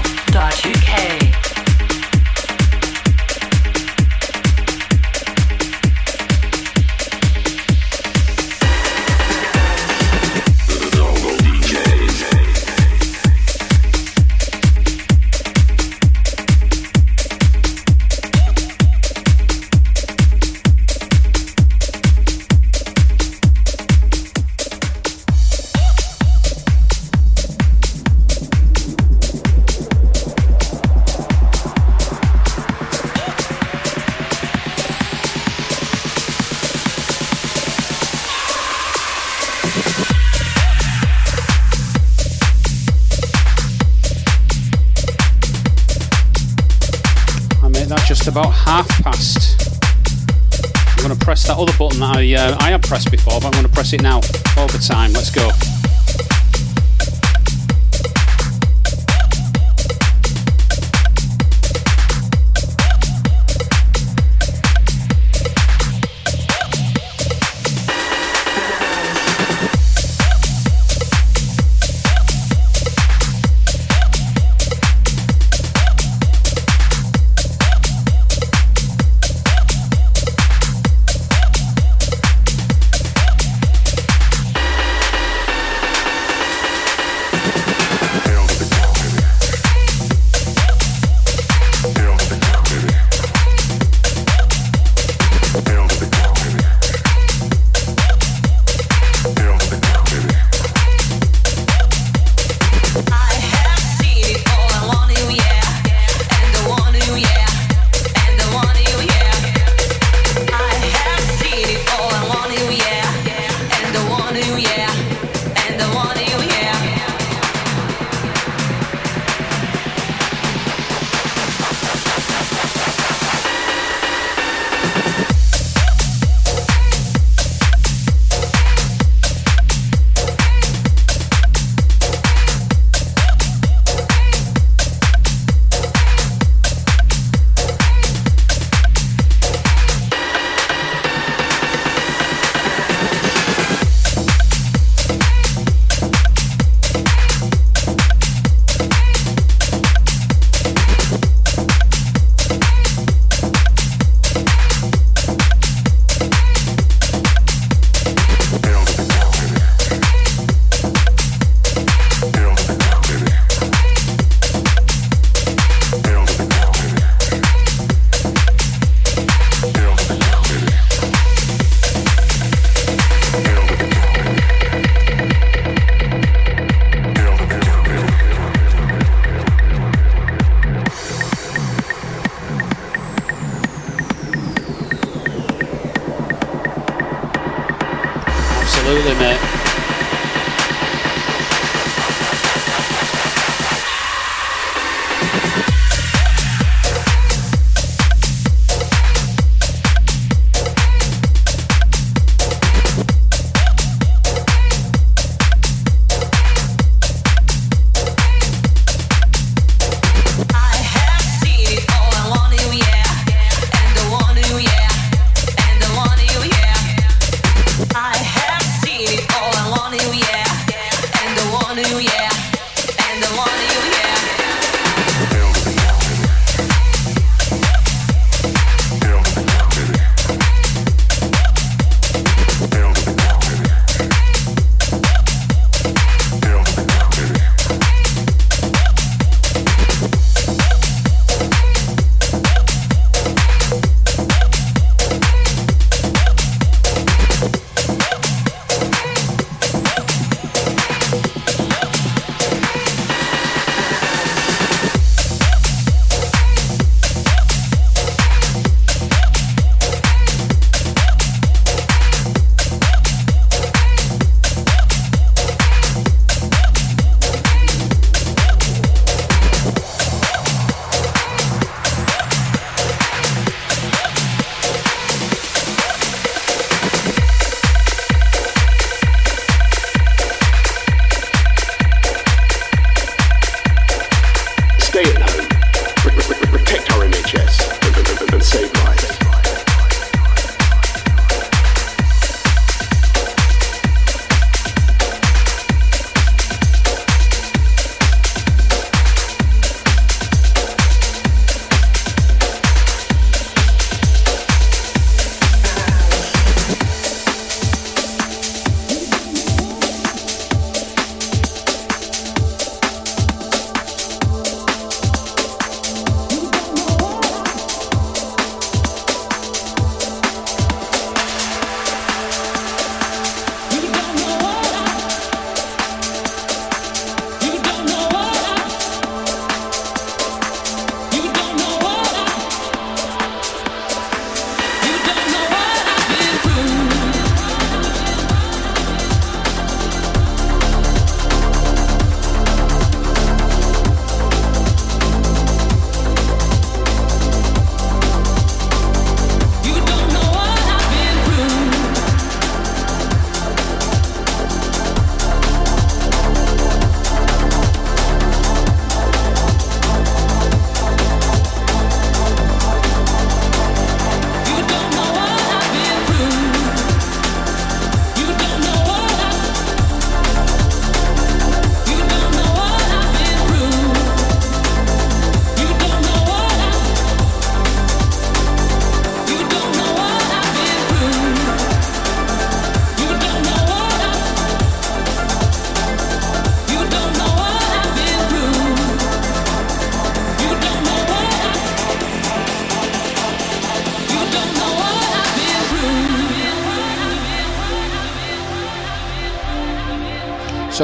pressed before, but I'm going to press it now.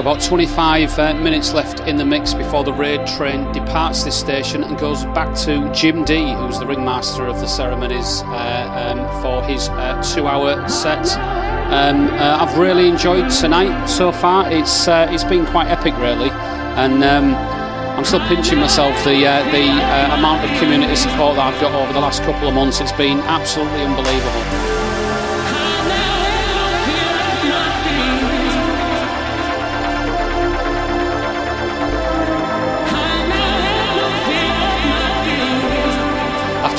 About 25 uh, minutes left in the mix before the raid train departs this station and goes back to Jim D, who's the ringmaster of the ceremonies, uh, um, for his uh, two hour set. Um, uh, I've really enjoyed tonight so far. It's uh, it's been quite epic, really, and um, I'm still pinching myself the uh, the amount of community support that I've got over the last couple of months. It's been absolutely unbelievable.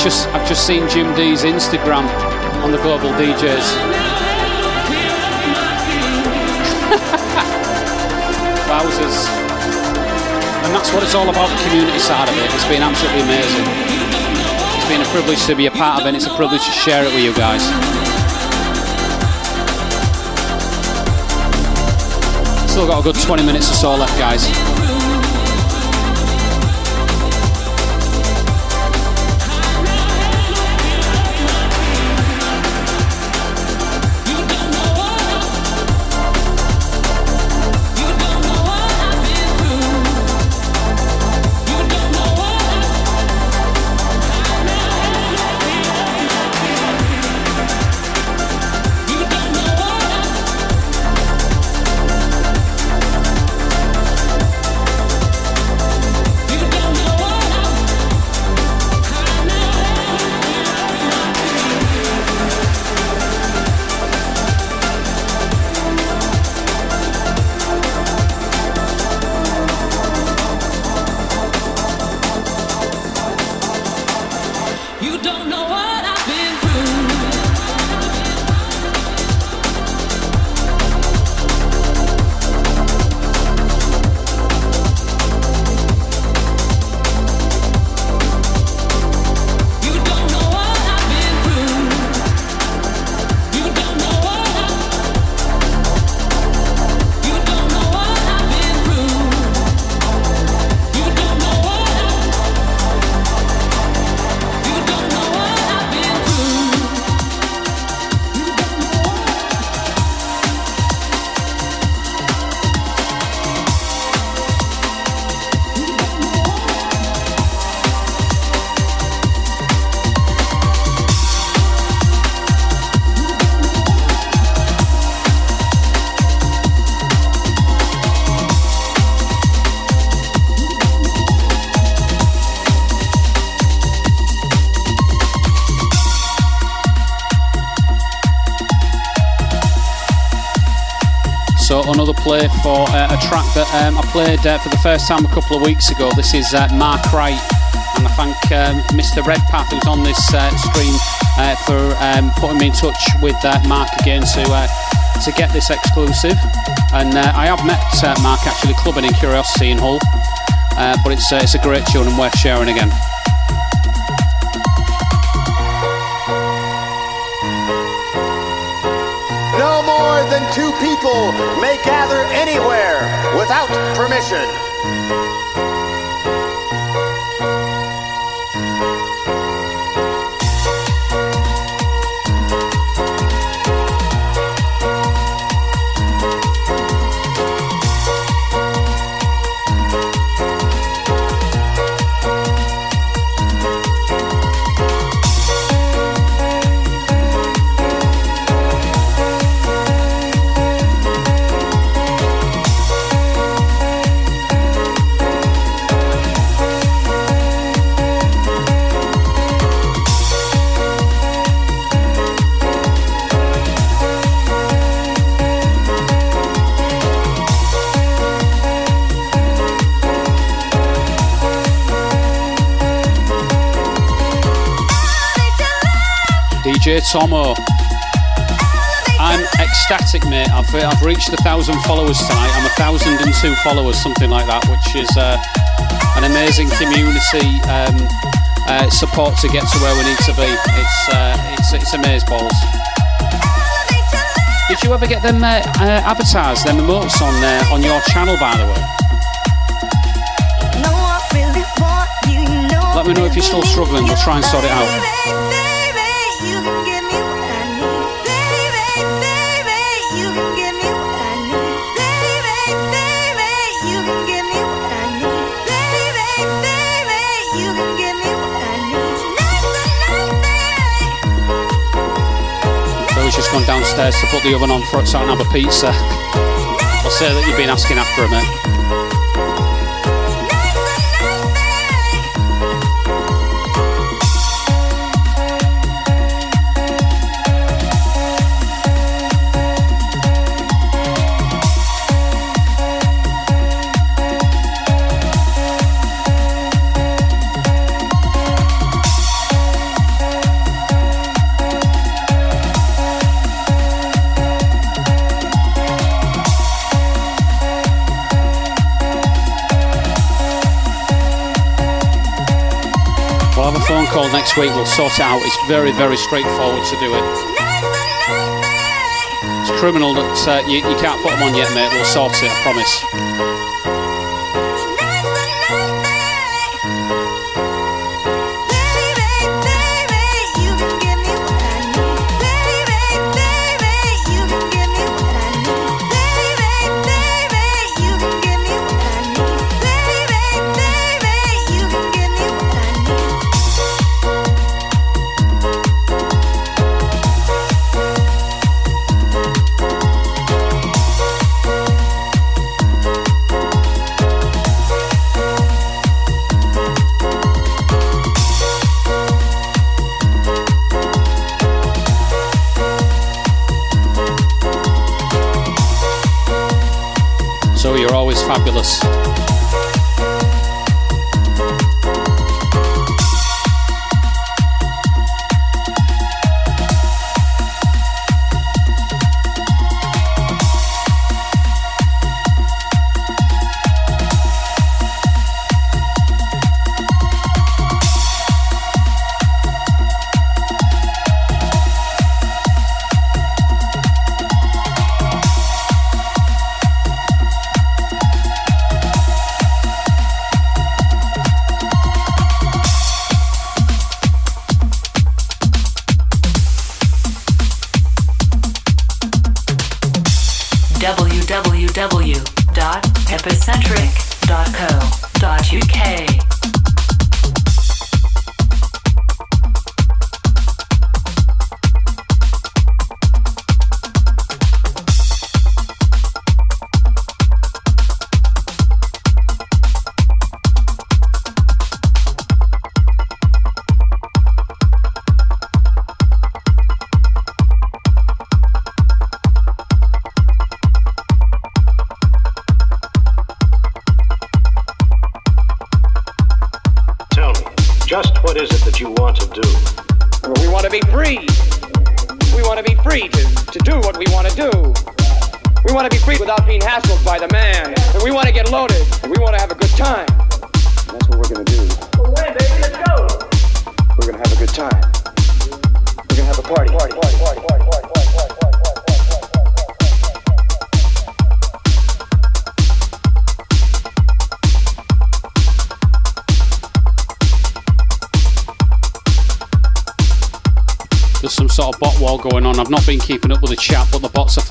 Just I've just seen Jim D's Instagram on the global DJs. Wowzers. And that's what it's all about, the community side of it. It's been absolutely amazing. It's been a privilege to be a part of it, and it's a privilege to share it with you guys. Still got a good 20 minutes or so left, guys. Track that um, I played uh, for the first time a couple of weeks ago. This is uh, Mark Wright, and I thank um, Mr. Redpath, who's on this uh, stream, uh, for um, putting me in touch with uh, Mark again to to get this exclusive. And I have met Mark actually clubbing in Curiosity in Hull, but it's it's a great tune and worth sharing again. Two people may gather anywhere without permission. Tomo. I'm ecstatic, mate. I've, I've reached a thousand followers tonight. I'm a thousand and two followers, something like that, which is uh, an amazing community um, uh, support to get to where we need to be. It's uh, it's it's amaze balls. Did you ever get them uh, uh, avatars, them emotes on uh, on your channel, by the way? Let me know if you're still struggling. We'll try and sort it out. Gone downstairs to put the oven on for a pizza. I'll say that you've been asking after a mate. Next week. We'll sort out. It's very, very straightforward to do it. It's criminal that uh, you, you can't put them on yet, mate. We'll sort it, I promise.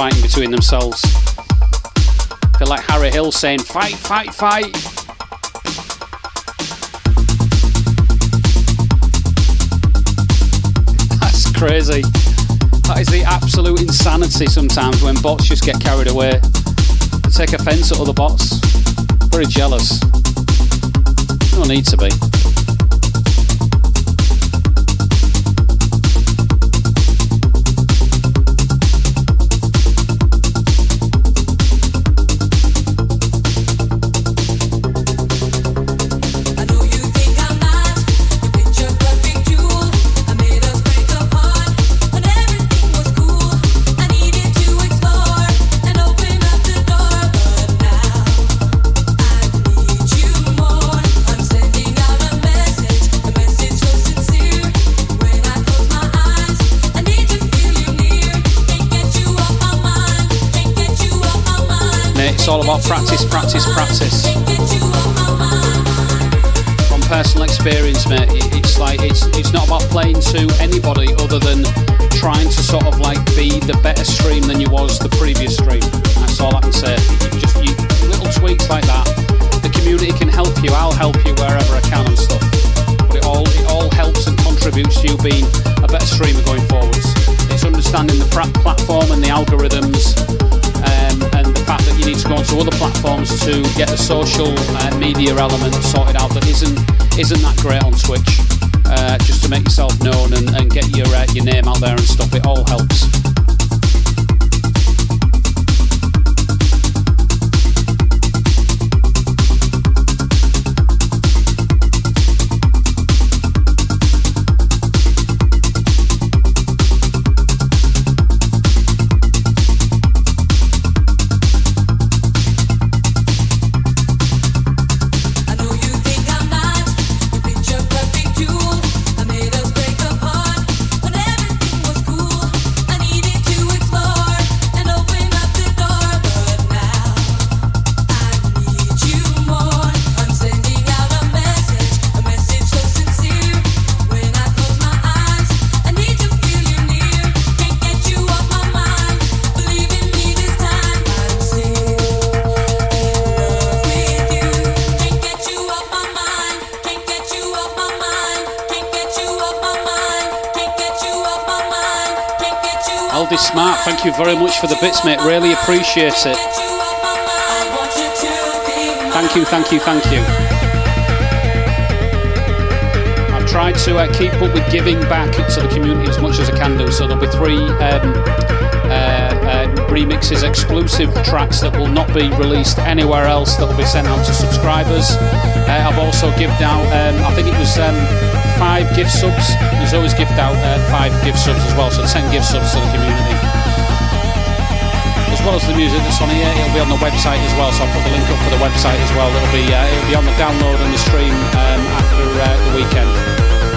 Fighting between themselves. I feel like Harry Hill saying, fight, fight, fight. That's crazy. That is the absolute insanity sometimes when bots just get carried away. They take offence at other bots. Very jealous. No need to be. Practice, practice, practice. From personal experience, mate, it's like it's it's not about playing to anybody other than trying to sort of like be the better stream than you was the previous stream. That's all I can say. Just you, little tweaks like that. The community can help you. I'll help you wherever I can and stuff. But it all it all helps and contributes to you being a better streamer going forwards. It's understanding the platform and the algorithms, um, and the fact that you need to go onto other platforms to get the social uh, media element sorted out that isn't isn't that great on Twitch. Uh, just to make yourself known and, and get your uh, your name out there and stuff, it all helps. Thank you very much for the bits, mate. Really appreciate it. Thank you, thank you, thank you. I've tried to uh, keep up with giving back to the community as much as I can do. So there'll be three um, uh, uh, remixes, exclusive tracks that will not be released anywhere else. That will be sent out to subscribers. Uh, I've also given out. Um, I think it was. Um, five gift subs. There's always gift out uh, five gift subs as well, so ten gift subs to the community as well as the music that's on here, it'll be on the website as well. So I'll put the link up for the website as well. It'll be uh, it'll be on the download and the stream um, after uh, the weekend.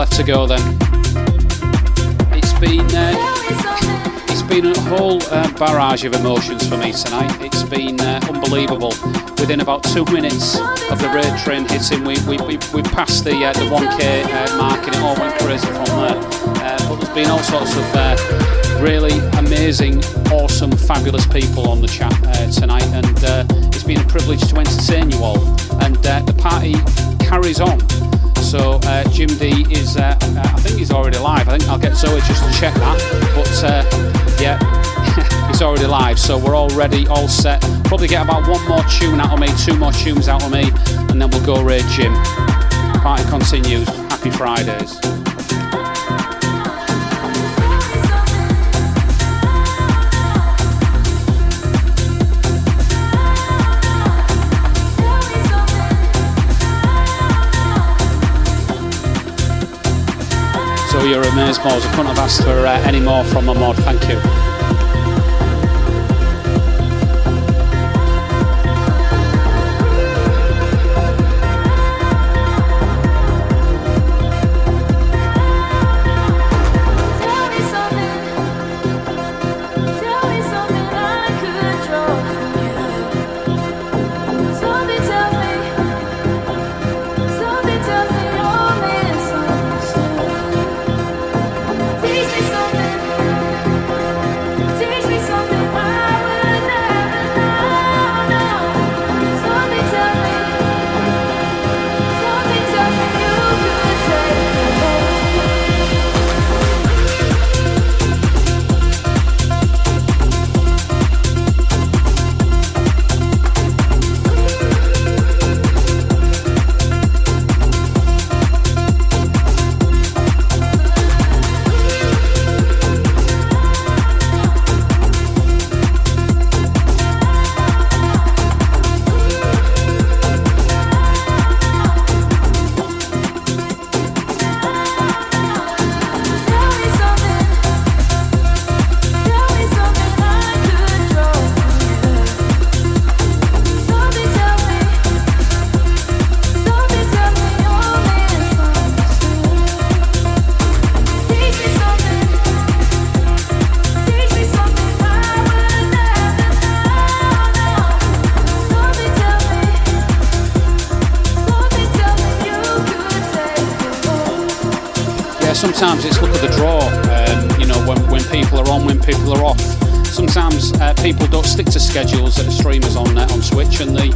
Left to go then. It's been uh, it's been a whole uh, barrage of emotions for me tonight. It's been uh, unbelievable. Within about two minutes of the raid train hitting, we we, we, we passed the uh, the 1k uh, mark and it all went crazy from there. Uh, but there's been all sorts of really amazing, awesome, fabulous people on the chat tonight, and it's been a privilege to entertain you all. And the party carries on. So uh, Jim D is, uh, uh, I think he's already live. I think I'll get Zoe just to check that. But uh, yeah, he's already live. So we're all ready, all set. Probably get about one more tune out of me, two more tunes out of me, and then we'll go raid Jim. Party continues. Happy Fridays. Balls. I couldn't have asked for uh, any more from a mod. Thank you. Sometimes it's look at the draw. Um, you know, when, when people are on, when people are off. Sometimes uh, people don't stick to schedules that streamers on uh, on Twitch, and the,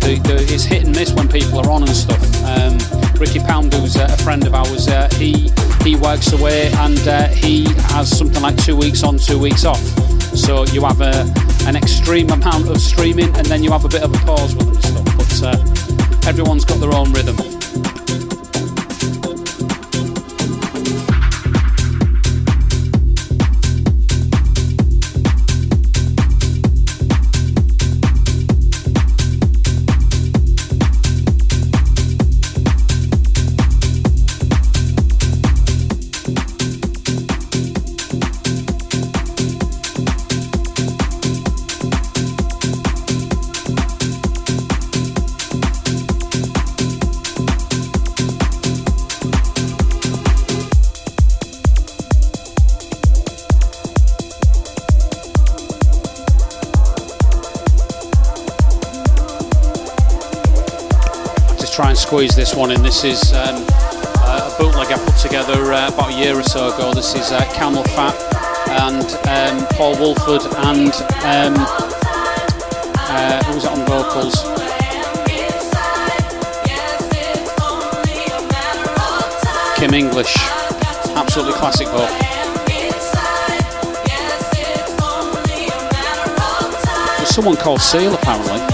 the, the, it's hit and miss when people are on and stuff. Um, Ricky Pound, who's uh, a friend of ours, uh, he he works away and uh, he has something like two weeks on, two weeks off. So you have a, an extreme amount of streaming, and then you have a bit of a pause with them and stuff. But uh, everyone's got their own rhythm. Squeeze this one in. This is um, uh, a bootleg I put together uh, about a year or so ago. This is uh, Fat and um, Paul Woolford and um, uh, who was it on vocals? Kim English. Absolutely classic vocal. There's someone called Seal apparently.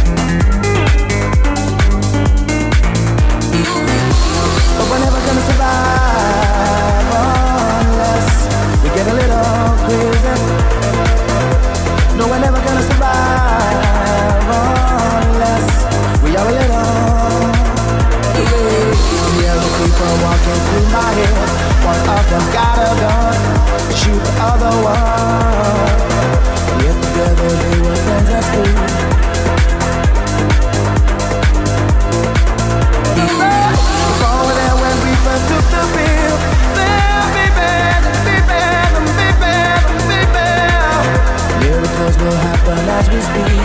be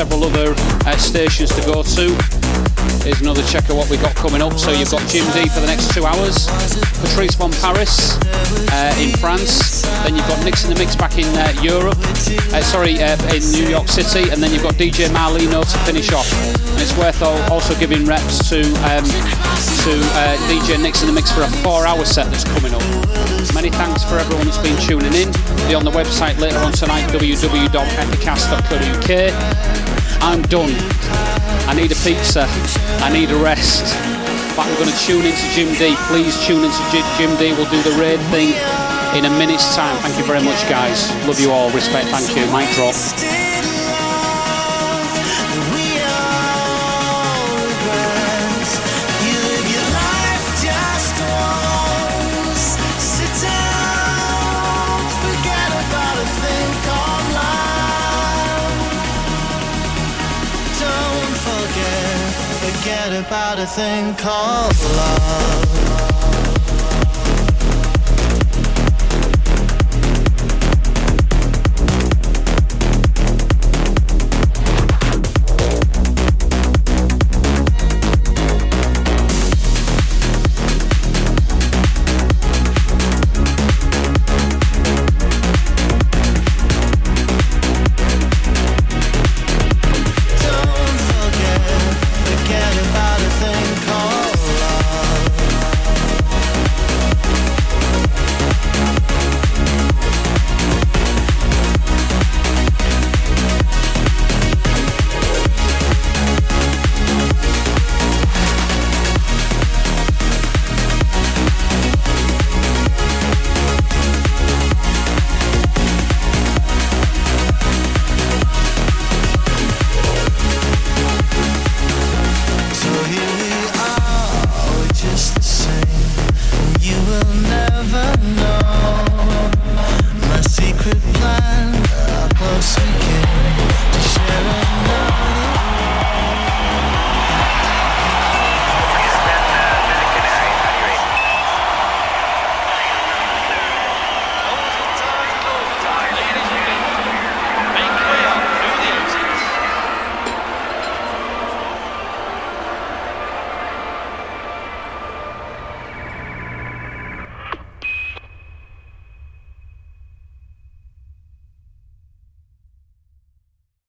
several other uh, stations to go to. Here's another check of what we've got coming up. So you've got Jim D for the next two hours, Patrice von Paris uh, in France, then you've got Nix in the Mix back in uh, Europe, uh, sorry, uh, in New York City, and then you've got DJ Marlino to finish off. And it's worth also giving reps to um, to uh, DJ Nix in the Mix for a four-hour set that's coming up. Many thanks for everyone that's been tuning in. Be on the website later on tonight, www.epicast.co.uk. I'm done. I need a pizza. I need a rest. But I'm going to tune into Jim D. Please tune into Jim D. We'll do the raid thing in a minute's time. Thank you very much, guys. Love you all. Respect. Thank you. Mic drop. About a thing called love